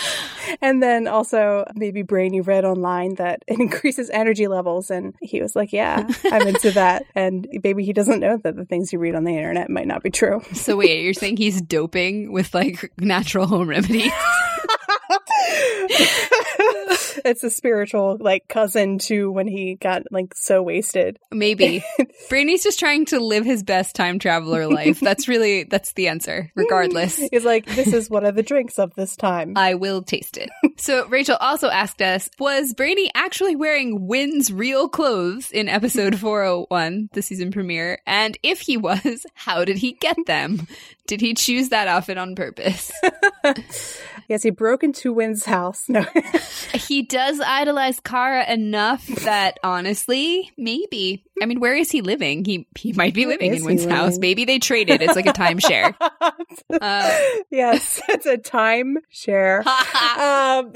and then also maybe Brainy read online that it increases energy levels, and he was like, "Yeah, I'm into that." And maybe he doesn't know that the things you read on the internet might not be true. So wait, you're saying he's doping with like natural home remedies? it's a spiritual like cousin to when he got like so wasted. Maybe. Brainy's just trying to live his best time traveler life. That's really that's the answer, regardless. He's like, "This is one of the drinks of this time." I will taste it. So Rachel also asked us, was Brainy actually wearing Winn's real clothes in episode 401, the season premiere? And if he was, how did he get them? Did he choose that outfit on purpose? Yes, he broke into Winn's house. No, He does idolize Kara enough that honestly, maybe. I mean, where is he living? He he might be living in Winn's house. Maybe they traded. It's like a timeshare. Uh, yes, it's a time share. um,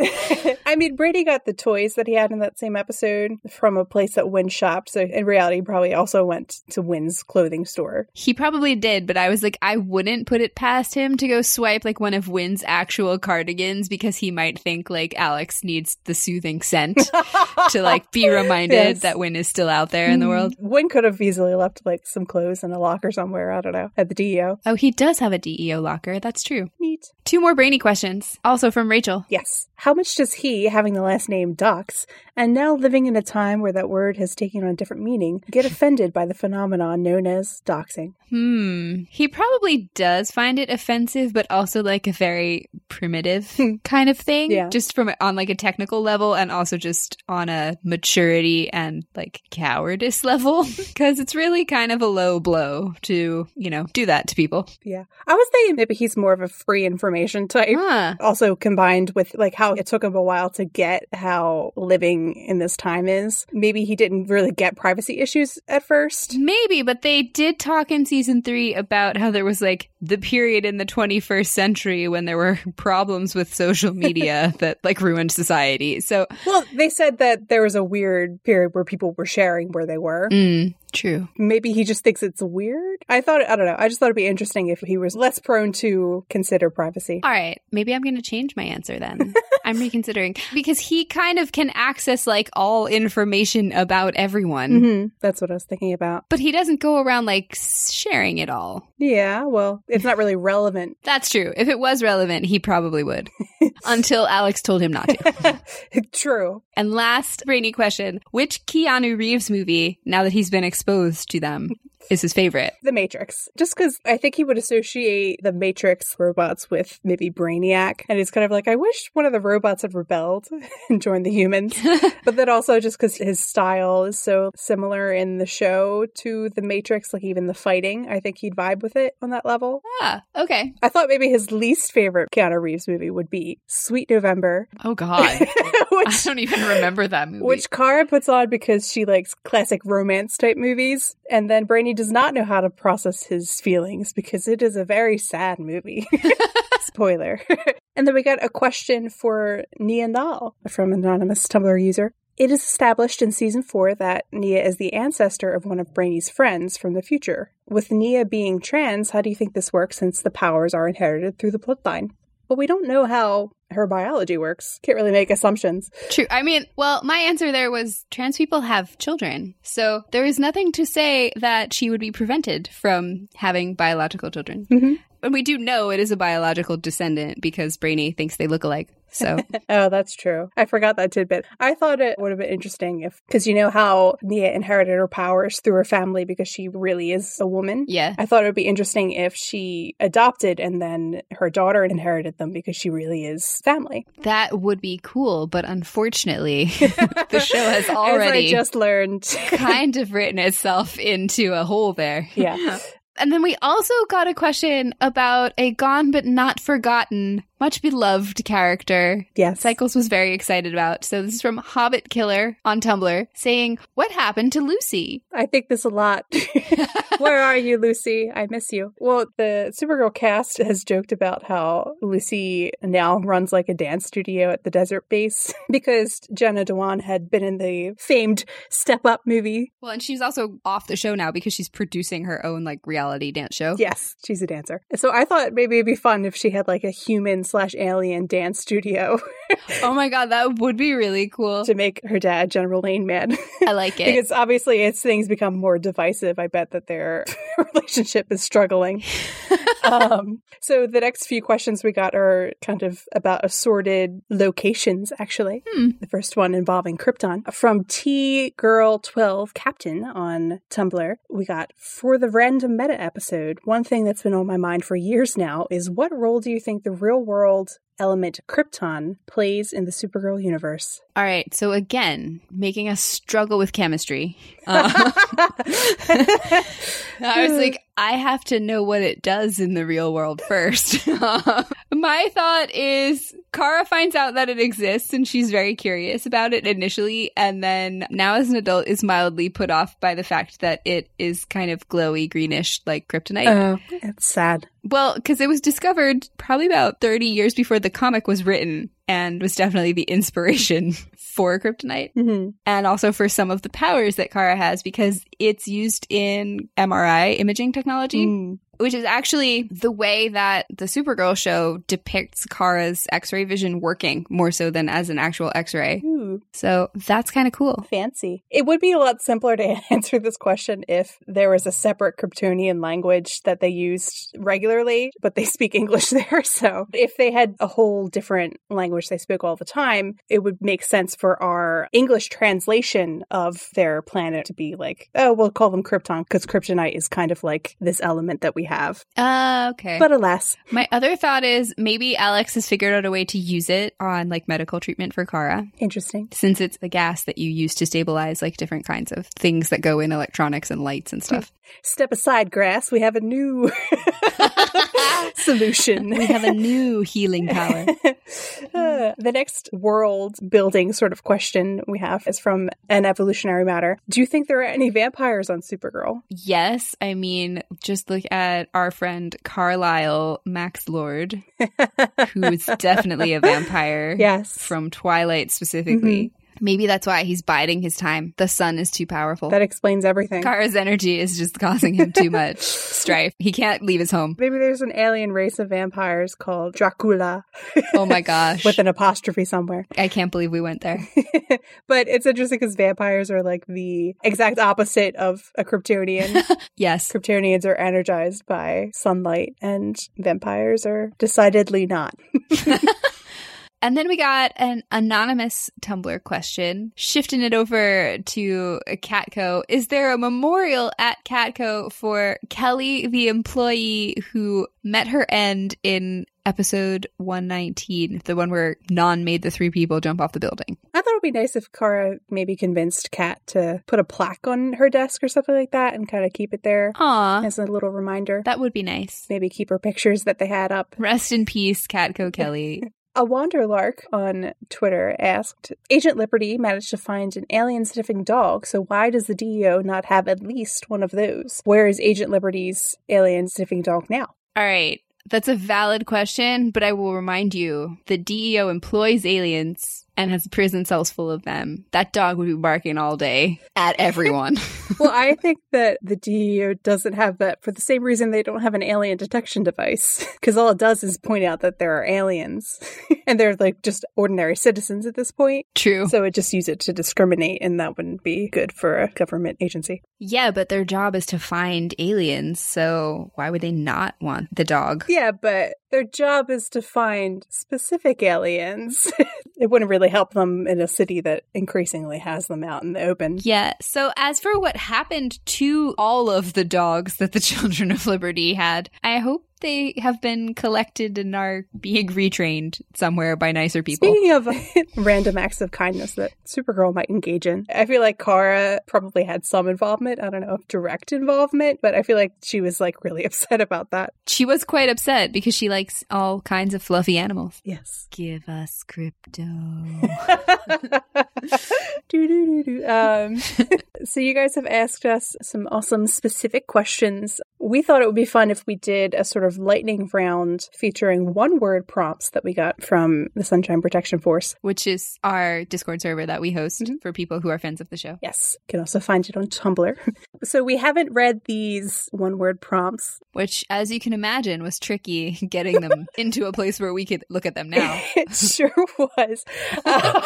I mean, Brainy got the toys that he had in that same episode from a place that Winn shopped. So in reality, he probably also went to Winn's clothing store. he probably did, but I was like, I wouldn't put it past him to go swipe like one of Winn's actual cardigans because he might think like Alex needs the soothing scent to like be reminded Yes. that Winn is still out there in the world. Winn could have easily left like some clothes in a locker somewhere. I don't know at the DEO. Oh, he does have a DEO locker. That's true. Neat. Two more brainy questions, also from Rachel. Yes. How much does he, having the last name Dox, and now living in a time where that word has taken on a different meaning, get offended by the phenomenon known as doxing? Hmm. He probably does find it offensive, but also like a very primitive kind of thing. Yeah. Just from on like a technical level and also just on a maturity and like cowardice level. Cause it's really kind of a low blow to, you know, do that to people. Yeah. I was thinking maybe he's more of a free information type. Huh. Also combined with like how it took him a while to get how living in this time is. Maybe he didn't really get privacy issues at first. Maybe, but they did talk in season three about how there was like the period in the 21st century when there were problems with social media that like ruined society. So, Well, they said that there was a weird period where people were sharing where they were. mm, true. Maybe he just thinks it's weird. weird. I thought, I don't know. I just thought it'd be interesting if he was less prone to consider privacy. All right, maybe I'm going to change my answer then. I'm reconsidering because he kind of can access like all information about everyone, Mm-hmm. That's what I was thinking about. but he doesn't go around like sharing it all. Yeah, well, it's not really relevant. That's true. If it was relevant, he probably would. Until Alex told him not to. True. And last brainy question Which Keanu Reeves movie, now that he's been exposed to them, is his favorite? The Matrix. Just because I think he would associate the Matrix robots with maybe Brainiac. And it's kind of like, I wish one of the robots had rebelled and joined the humans. but then also just because his style is so similar in the show to the Matrix, like even the fighting, I think he'd vibe with it on that level. Ah, okay. I thought maybe his least favorite Keanu Reeves movie would be Sweet November, Oh, God. I which don't even remember that movie. which Kara puts on because she likes classic romance type movies, and then Brainy does not know how to process his feelings because it is a very sad movie. Spoiler. and then we got a question for Nia Nal from an anonymous Tumblr user. It is established in season four that Nia is the ancestor of one of Brainy's friends from the future. With Nia being trans, how do you think this works since the powers are inherited through the bloodline? But we don't know how her biology works. Can't really make assumptions. True. I mean, well, my answer there was trans people have children. So there is nothing to say that she would be prevented from having biological children. Mhm. And we do know it is a biological descendant because Brainy thinks they look alike. So Oh, that's true. I forgot that tidbit. I thought it would have been interesting if, because you know how Nia inherited her powers through her family because she really is a woman. yeah. I thought it would be interesting if she adopted and then her daughter inherited them because she really is family. That would be cool, but unfortunately, the show has already just learned. kind of written itself into a hole there. yeah. And then we also got a question about a gone but not forgotten, much beloved character Yes. Cycles was very excited about. So this is from Hobbit Killer on Tumblr saying, What happened to Lucy? I think this a lot. Where are you, Lucy? I miss you. Well, the Supergirl cast has joked about how Lucy now runs like a dance studio at the desert base because Jenna Dewan had been in the famed Step Up movie. Well, and she's also off the show now because she's producing her own like reality dance show. Yes, she's a dancer. So I thought maybe it'd be fun if she had like a human slash alien dance studio Oh my god, that would be really cool. to make her dad General Lane mad. I like it. because obviously as things become more divisive, I bet that their relationship is struggling. um, so the next few questions we got are kind of about assorted locations, actually. Hmm. The first one involving Krypton. From T Girl 12 Captain on Tumblr, we got for the random meta episode. One thing that's been on my mind for years now is what role do you think the real world element Krypton plays in the Supergirl universe? All right. So again, making us struggle with chemistry. Uh, I was like, I have to know what it does in the real world first. My thought is Kara finds out that it exists and she's very curious about it initially. And then now as an adult is mildly put off by the fact that it is kind of glowy greenish like kryptonite. Oh, it's sad. Well, because it was discovered probably about 30 years before the comic was written and was definitely the inspiration for kryptonite hmm and also for some of the powers that Kara has because it's used in MRI imaging technology, Mm. Which is actually the way that the Supergirl show depicts Kara's X ray vision working more so than as an actual X ray. Hmm. So that's kind of cool. fancy. It would be a lot simpler to answer this question if there was a separate Kryptonian language that they used regularly, but they speak English there. So if they had a whole different language they spoke all the time, it would make sense for our English translation of their planet to be like, oh, we'll call them Krypton because kryptonite is kind of like this element that we have. Uh, okay. But alas, My other thought is maybe Alex has figured out a way to use it on like medical treatment for Kara. interesting. Since it's the gas that you use to stabilize like different kinds of things that go in electronics and lights and stuff. Step aside, grass. We have a new solution. we have a new healing power. Uh, the next world building sort of question we have is from an evolutionary matter. Do you think there are any vampires on Supergirl? Yes, I mean, just look at our friend Carlisle Max Lord, who is definitely a vampire Yes. from Twilight specifically. Mm-hmm. Maybe that's why he's biding his time. The sun is too powerful. That explains everything. Kara's energy is just causing him too much strife. He can't leave his home. Maybe there's an alien race of vampires called Dracula. Oh my gosh. With an apostrophe somewhere. I can't believe we went there. but it's interesting because vampires are like the exact opposite of a Kryptonian. yes. Kryptonians are energized by sunlight, and vampires are decidedly not. And then we got an anonymous Tumblr question, shifting it over to Catco. Is there a memorial at Catco for Kelly, the employee who met her end in episode 119, the one where Non made the three people jump off the building? I thought it would be nice if Kara maybe convinced Cat to put a plaque on her desk or something like that and kind of keep it there Aw. as a little reminder. That would be nice. Maybe keep her pictures that they had up. Rest in peace, Catco Kelly. A Wanderlark on Twitter asked Agent Liberty managed to find an alien sniffing dog, so why does the DEO not have at least one of those? Where is Agent Liberty's alien sniffing dog now? All right. That's a valid question, but I will remind you the DEO employs aliens and has prison cells full of them. That dog would be barking all day at everyone. well, I think that the DEO doesn't have that for the same reason they don't have an alien detection device. Because all it does is point out that there are aliens. and they're like just ordinary citizens at this point. True. So it just use it to discriminate, and that wouldn't be good for a government agency. Yeah, but their job is to find aliens. So why would they not want the dog? Yeah, but their job is to find specific aliens. It wouldn't really help them in a city that increasingly has them out in the open. Yeah. So, as for what happened to all of the dogs that the Children of Liberty had, I hope they have been collected and are being retrained somewhere by nicer people. Speaking of random acts of kindness that Supergirl might engage in, I feel like Kara probably had some involvement. I don't know if direct involvement, but I feel like she was like really upset about that. She was quite upset because she likes all kinds of fluffy animals. Yes. Give us Krypto. um, so you guys have asked us some awesome specific questions. We thought it would be fun if we did a sort of lightning round featuring one word prompts that we got from the Sunshine Protection Force, which is our Discord server that we host mm-hmm. for people who are fans of the show. Yes. You can also find it on Tumblr. so we haven't read these one word prompts, which, as you can imagine, was tricky getting them into a place where we could look at them now. it sure was.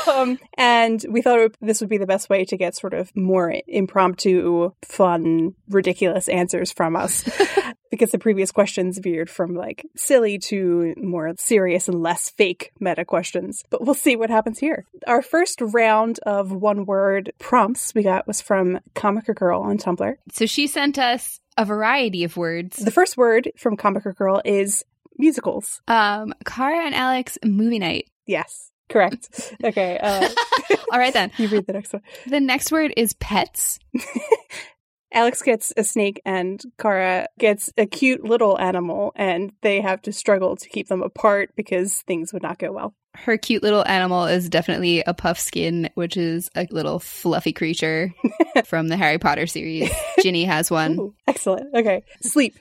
Um, and we thought would, this would be the best way to get sort of more impromptu, fun, ridiculous answers from us. Because the previous questions veered from like silly to more serious and less fake meta questions. But we'll see what happens here. Our first round of one word prompts we got was from Comica Girl on Tumblr. So she sent us a variety of words. The first word from Comica Girl is musicals. Um, Kara and Alex movie night. Yes. Correct. Okay. Uh, All right then. You read the next one. The next word is pets. Alex gets a snake and Kara gets a cute little animal, and they have to struggle to keep them apart because things would not go well. Her cute little animal is definitely a puffskein, which is a little fluffy creature from the Harry Potter series. Ginny has one. Ooh, excellent. Okay. Sleep.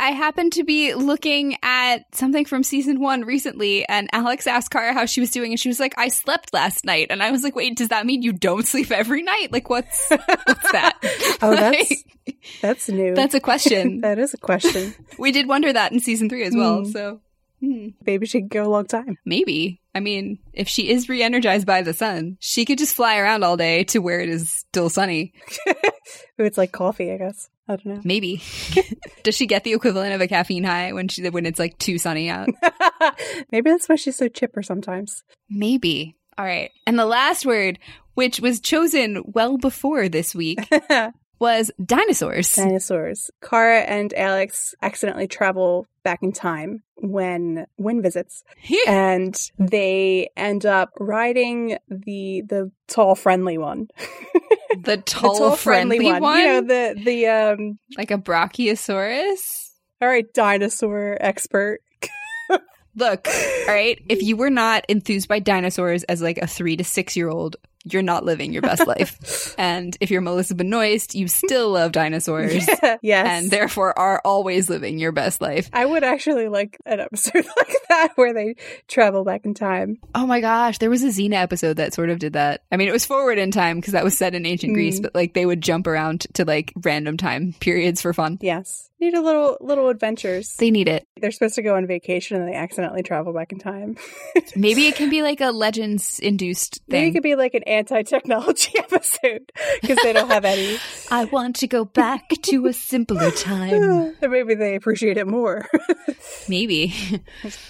I happened to be looking at something from season one recently, and Alex asked Kara how she was doing, and she was like, "I slept last night," and I was like, "Wait, does that mean you don't sleep every night? Like, what's what's that?" oh, that's that's new. That's a question. that is a question. we did wonder that in season three as well. Mm. So hmm. maybe she could go a long time. Maybe. I mean, if she is re-energized by the sun, she could just fly around all day to where it is still sunny. it's like coffee, I guess. I don't know. Maybe. Does she get the equivalent of a caffeine high when she when it's like too sunny out? Maybe that's why she's so chipper sometimes. Maybe. All right. And the last word, which was chosen well before this week, was dinosaurs. Dinosaurs. Kara and Alex accidentally travel back in time when Winn visits, and they end up riding the the tall, friendly one. the tall, the tall friendly, friendly one. one. You know the the um like a brachiosaurus. All right, dinosaur expert. Look, all right. If you were not enthused by dinosaurs as like a three to six year old, you're not living your best life. and if you're Melissa Benoist, you still love dinosaurs. yes. And therefore are always living your best life. I would actually like an episode like that where they travel back in time. Oh my gosh, there was a Xena episode that sort of did that. I mean, it was forward in time because that was set in ancient Greece, Mm. but like they would jump around to like random time periods for fun. Yes. Need a little little adventures. They need it. They're supposed to go on vacation and they accidentally travel back in time. Maybe it can be like a legends induced thing. Maybe it could be like an anti-technology episode because they don't have any. I want to go back to a simpler time. maybe they appreciate it more. Maybe.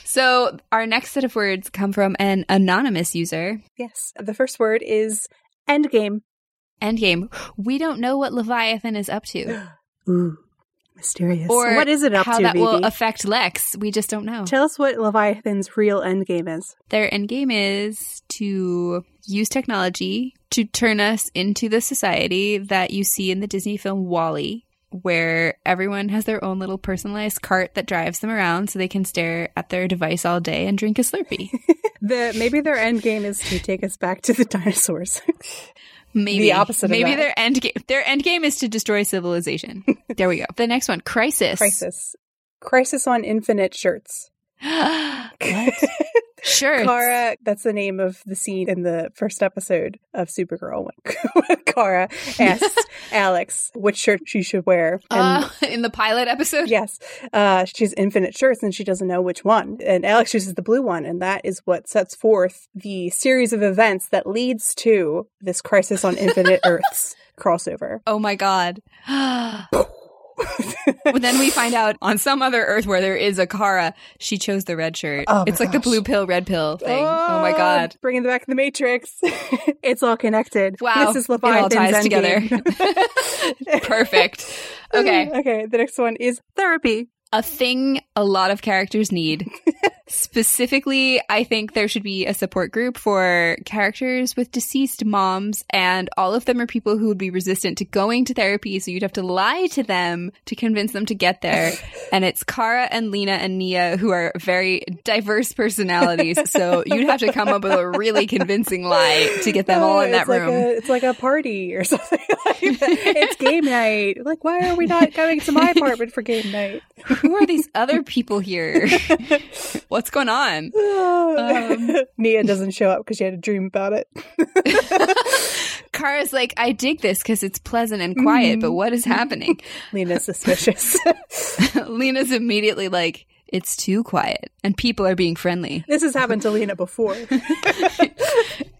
so, our next set of words come from an anonymous user. yes. The first word is endgame. Endgame. We don't know what Leviathan is up to, Ooh, mysterious. or what is it up how to, that Vivi? will affect Lex. We just don't know. Tell us what Leviathan's real endgame is. Their endgame is to use technology to turn us into the society that you see in the Disney film WALL-E, where everyone has their own little personalized cart that drives them around so they can stare at their device all day and drink a Slurpee. The maybe their endgame is to take us back to the dinosaurs. Maybe The opposite of Maybe their end game. Their end game is to destroy civilization. there we go. The next one, crisis. Crisis. Crisis on Infinite Shirts. Sure. Kara, that's the name of the scene in the first episode of Supergirl when Kara asks Alex which shirt she should wear. And Uh, in the pilot episode. yes, uh, she's infinite shirts and she doesn't know which one. And Alex chooses the blue one, and that is what sets forth the series of events that leads to this Crisis on Infinite Earths crossover. Oh my god. but then we find out on some other Earth where there is a Kara, she chose the red shirt. Oh it's like the blue pill, red pill thing. Oh, my oh, god. Bringing back the Matrix. it's all connected. Wow. This is it all together. Perfect. Okay. Okay. The next one is therapy. A thing a lot of characters need. Specifically, I think there should be a support group for characters with deceased moms, and all of them are people who would be resistant to going to therapy, so you'd have to lie to them to convince them to get there. and it's Kara and Lena and Nia who are very diverse personalities, so you'd have to come up with a really convincing lie to get them all Oh, in that it's like room. a- it's like a party or something like. It's game night. Like, why are we not going to my apartment for game night? who are these other people here? What's going on? Um, Nia doesn't show up because she had a dream about it. Kara's like, I dig this because it's pleasant and quiet, Mm-hmm. but what is happening? Lena's suspicious. Lena's immediately like, it's too quiet and people are being friendly. this has happened to Lena before.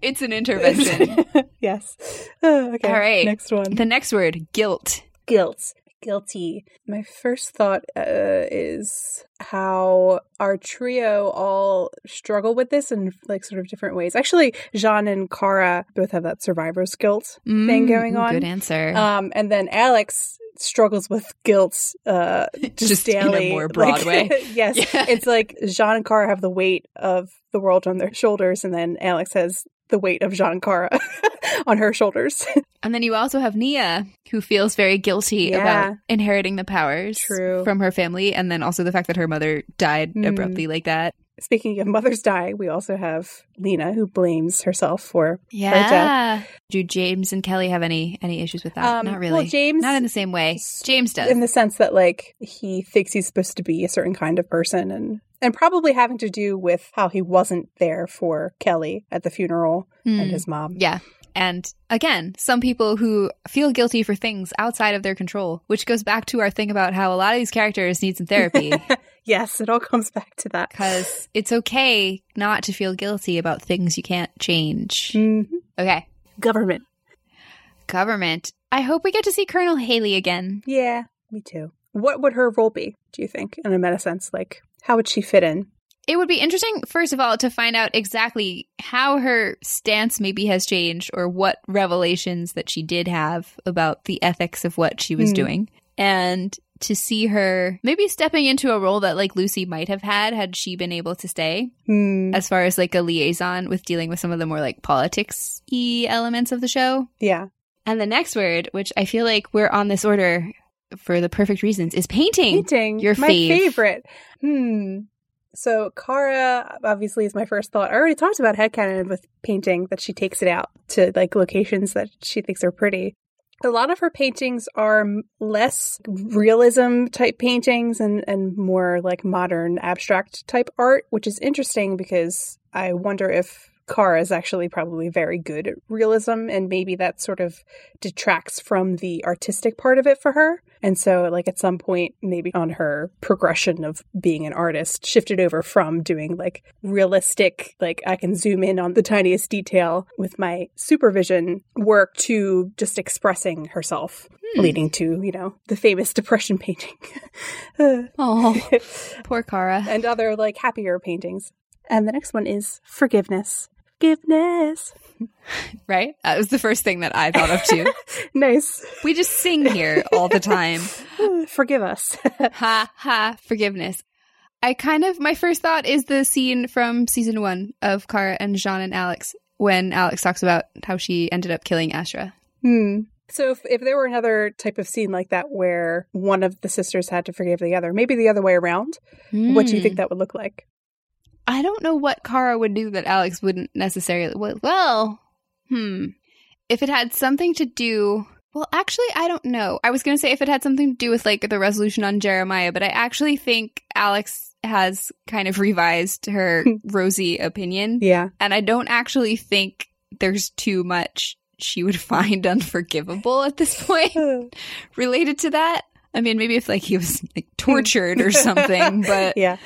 It's an intervention. yes. Oh, okay. All right. Next one. the next word, guilt. guilt guilty. My first thought uh, is how our trio all struggle with this in like sort of different ways. Actually J'onn and kara both have that survivor's guilt thing Mm, going on. Good answer. um and then alex struggles with guilt uh just, Just in a more broad Like, yes. Yeah. it's like J'onn and kara have the weight of the world on their shoulders and then alex has the weight of J'onn and kara on her shoulders and then you also have Nia, who feels very guilty Yeah. about inheriting the powers True. from her family, and then also the fact that her mother died Mm. abruptly like that. Speaking of mothers die, we also have Lena who blames herself for Yeah. Do James and Kelly have any any issues with that? Um, Not really. well, James- Not in the same way. James does. in the sense that like he thinks he's supposed to be a certain kind of person and and probably having to do with how he wasn't there for Kelly at the funeral and Hmm. his mom. Yeah. And again, some people who feel guilty for things outside of their control, which goes back to our thing about how a lot of these characters need some therapy Yes, it all comes back to that. because it's okay not to feel guilty about things you can't change. Mhm. Okay. Government. Government. I hope we get to see Colonel Haley again. Yeah, me too. What would her role be, do you think, in a meta sense? Like, how would she fit in? It would be interesting, first of all, to find out exactly how her stance maybe has changed or what revelations that she did have about the ethics of what she was Hmm. doing. And to see her maybe stepping into a role that like Lucy might have had had she been able to stay Hmm. as far as like a liaison with dealing with some of the more like politics y elements of the show. Yeah. And the next word, which I feel like we're on this order for the perfect reasons, is painting. Painting. Your my fave. favorite. Hmm. So Kara obviously is my first thought. I already talked about headcanon with painting that she takes it out to like locations that she thinks are pretty. A lot of her paintings are less realism type paintings and, and more like modern abstract type art, which is interesting because I wonder if Kara is actually probably very good at realism, and maybe that sort of detracts from the artistic part of it for her. And so, like, at some point, maybe on her progression of being an artist, shifted over from doing like realistic, like, I can zoom in on the tiniest detail with my supervision work to just expressing herself. Hmm. Leading to, you know, the famous depression painting. oh, poor Kara. And other, like, happier paintings. And the next one is forgiveness forgiveness. Right? That was the first thing that I thought of too. nice. We just sing here all the time. Forgive us. ha ha, forgiveness. I kind of, my first thought is the scene from season one of Kara and J'onn and Alex when Alex talks about how she ended up killing Astra. Hmm. So if, if there were another type of scene like that where one of the sisters had to forgive the other, maybe the other way around, mm. what do you think hmm. that would look like? I don't know what Kara would do that Alex wouldn't necessarily. Well, hmm. If it had something to do. Well, actually, I don't know. I was going to say if it had something to do with like the resolution on Jeremiah, but I actually think Alex has kind of revised her rosy opinion. Yeah. And I don't actually think there's too much she would find unforgivable at this point related to that. I mean, maybe if like he was like tortured or something, but yeah,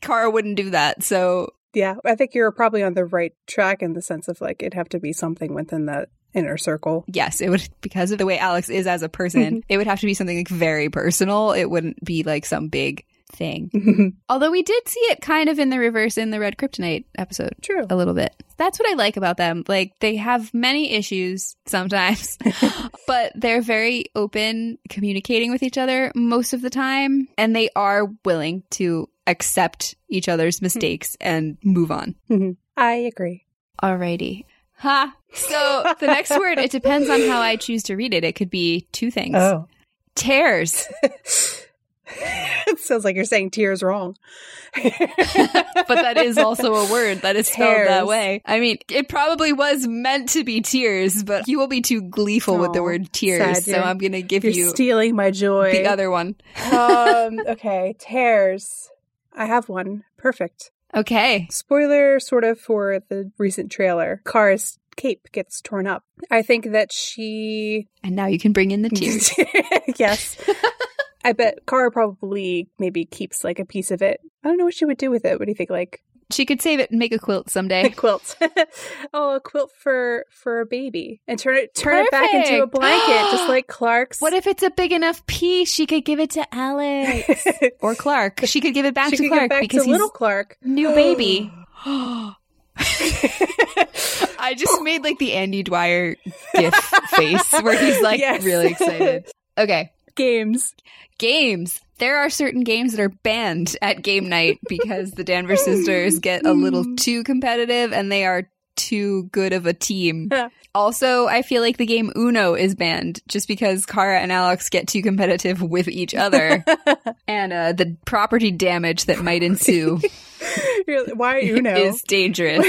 Kara wouldn't do that. So yeah, I think you're probably on the right track in the sense of like it'd have to be something within that inner circle. Yes, it would because of the way Alex is as a person. Mm-hmm. it would have to be something like very personal. It wouldn't be like some big thing. Mm-hmm. Although we did see it kind of in the reverse in the Red Kryptonite episode. True. A little bit. That's what I like about them. Like they have many issues sometimes, but they're very open communicating with each other most of the time and they are willing to accept each other's hmm. mistakes mm-hmm. and move on. Mm-hmm. I agree. Alrighty. Ha. So the next word, it depends on how I choose to read it. It could be two things. Oh. Tears. it sounds like you're saying tears wrong. but that is also a word that is spelled tears. that way. I mean, it probably was meant to be tears, but you will be too gleeful Aww, with the word tears, so I'm going to give you stealing my joy. The other one. um, okay, tears. I have one. Perfect. Okay. Spoiler sort of for the recent trailer. Kara's cape gets torn up. I think that she And now you can bring in the tears. yes. I bet Kara probably maybe keeps like a piece of it. I don't know what she would do with it. What do you think? Like she could save it and make a quilt someday. A quilt. oh, a quilt for for a baby and turn it turn Perfect. it back into a blanket, just like Clark's. What if it's a big enough piece? She could give it to Alex or Clark. She could give it back she to Clark back because to little Clark, new baby. I just made like the Andy Dwyer gif face where he's like yes. really excited. Okay. Games. Games there are certain games that are banned at game night because the Danvers sisters get a little too competitive and they are too good of a team. also, I feel like the game Uno is banned just because Kara and Alex get too competitive with each other and uh, the property damage that might ensue. Why Uno? is dangerous.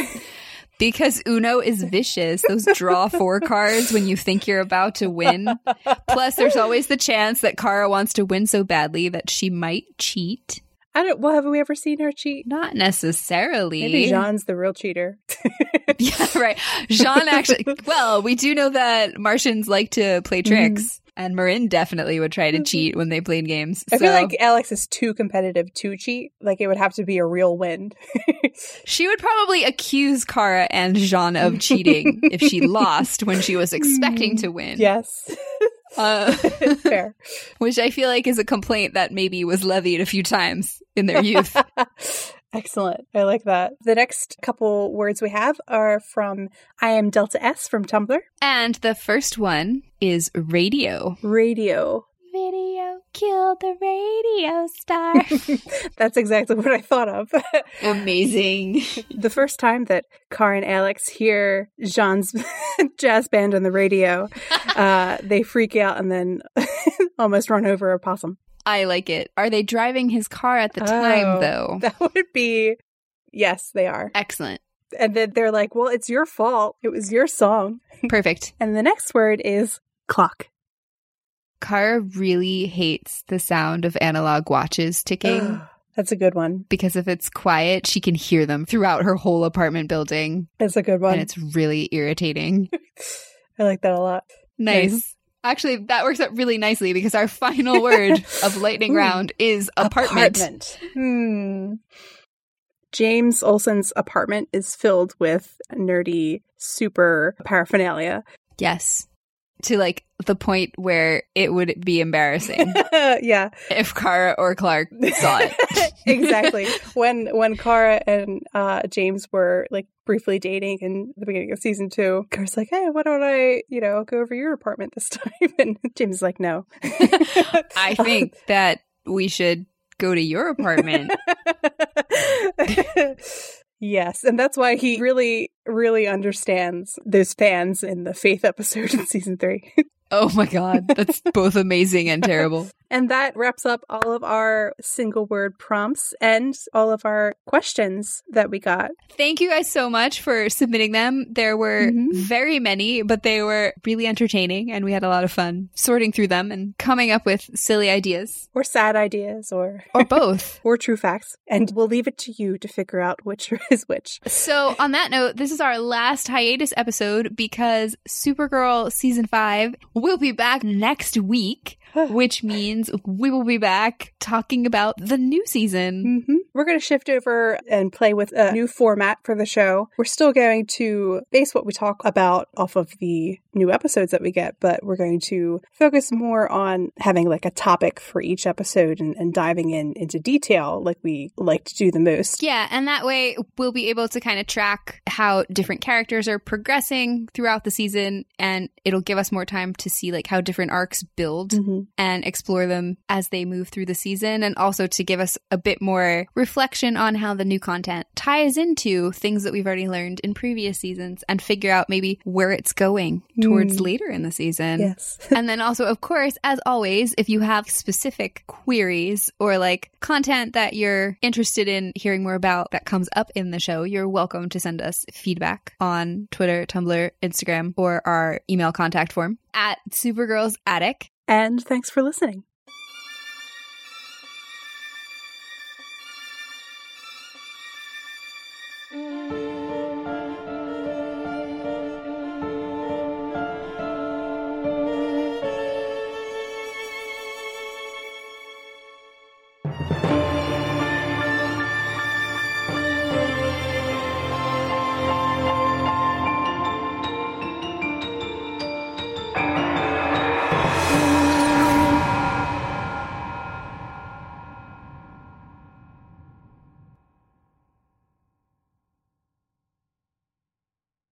Because Uno is vicious. Those draw four cards when you think you're about to win. Plus, there's always the chance that Kara wants to win so badly that she might cheat. I don't. Well, have we ever seen her cheat? Not necessarily. Maybe J'onn's the real cheater. yeah, right. J'onn actually. Well, we do know that Martians like to play mm-hmm. tricks. And M'yrnn definitely would try to mm-hmm. cheat when they played games. I so. feel like Alex is too competitive to cheat. Like it would have to be a real win. she would probably accuse Kara and J'onn of cheating if she lost when she was expecting to win. Yes. Uh, Fair. Which I feel like is a complaint that maybe was levied a few times in their youth. Excellent. I like that. The next couple words we have are from I am Delta S from Tumblr. And the first one is radio. Radio. Video kill the radio star. That's exactly what I thought of. Amazing. the first time that Car and Alex hear J'onn's jazz band on the radio, uh, they freak out and then almost run over a possum. I like it. Are they driving his car at the time, Oh, though? That would be. Yes, they are. Excellent. And then they're like, well, it's your fault. It was your song. Perfect. And the next word is clock. Kara really hates the sound of analog watches ticking That's a good one. because if it's quiet, she can hear them throughout her whole apartment building. That's a good one. And it's really irritating. I like that a lot. Nice. Nice. Actually, that works out really nicely because our final word of lightning round is apartment. Apartment. Hmm. James Olsen's apartment is filled with nerdy, super paraphernalia. Yes. To like the point where it would be embarrassing yeah, if Kara or Clark saw it. exactly. when when Kara and uh, James were like briefly dating in the beginning of season two, Kara's like, "Hey, why don't I, you know, go over your apartment this time?" And James is like, "No." I think that we should go to your apartment. Yes, and that's why he really, really understands those fans in the Faith episode in season three. Oh my god, that's both amazing and terrible. And that wraps up all of our single word prompts and all of our questions that we got. Thank you guys so much for submitting them. There were Mhm. very many, but they were really entertaining and we had a lot of fun sorting through them and coming up with silly ideas Or sad ideas or or both. or true facts. And we'll leave it to you to figure out which is which. So, on that note, this is our last hiatus episode because Supergirl season 5 will be back next week, which means we will be back talking about the new season. hmm We're going to shift over and play with a new format for the show. We're still going to base what we talk about off of the new episodes that we get, but we're going to focus more on having like a topic for each episode and, and diving in into detail like we like to do the most. Yeah, and that way we'll be able to kind of track how different characters are progressing throughout the season and it'll give us more time to see like how different arcs build Mhm. and explore them as they move through the season and also to give us a bit more reflection on how the new content ties into things that we've already learned in previous seasons and figure out maybe where it's going towards Mm. later in the season. Yes. and then also, of course, as always, if you have specific queries or like content that you're interested in hearing more about that comes up in the show, you're welcome to send us feedback on Twitter, Tumblr, Instagram, or our email contact form at Supergirls Attic. And thanks for listening.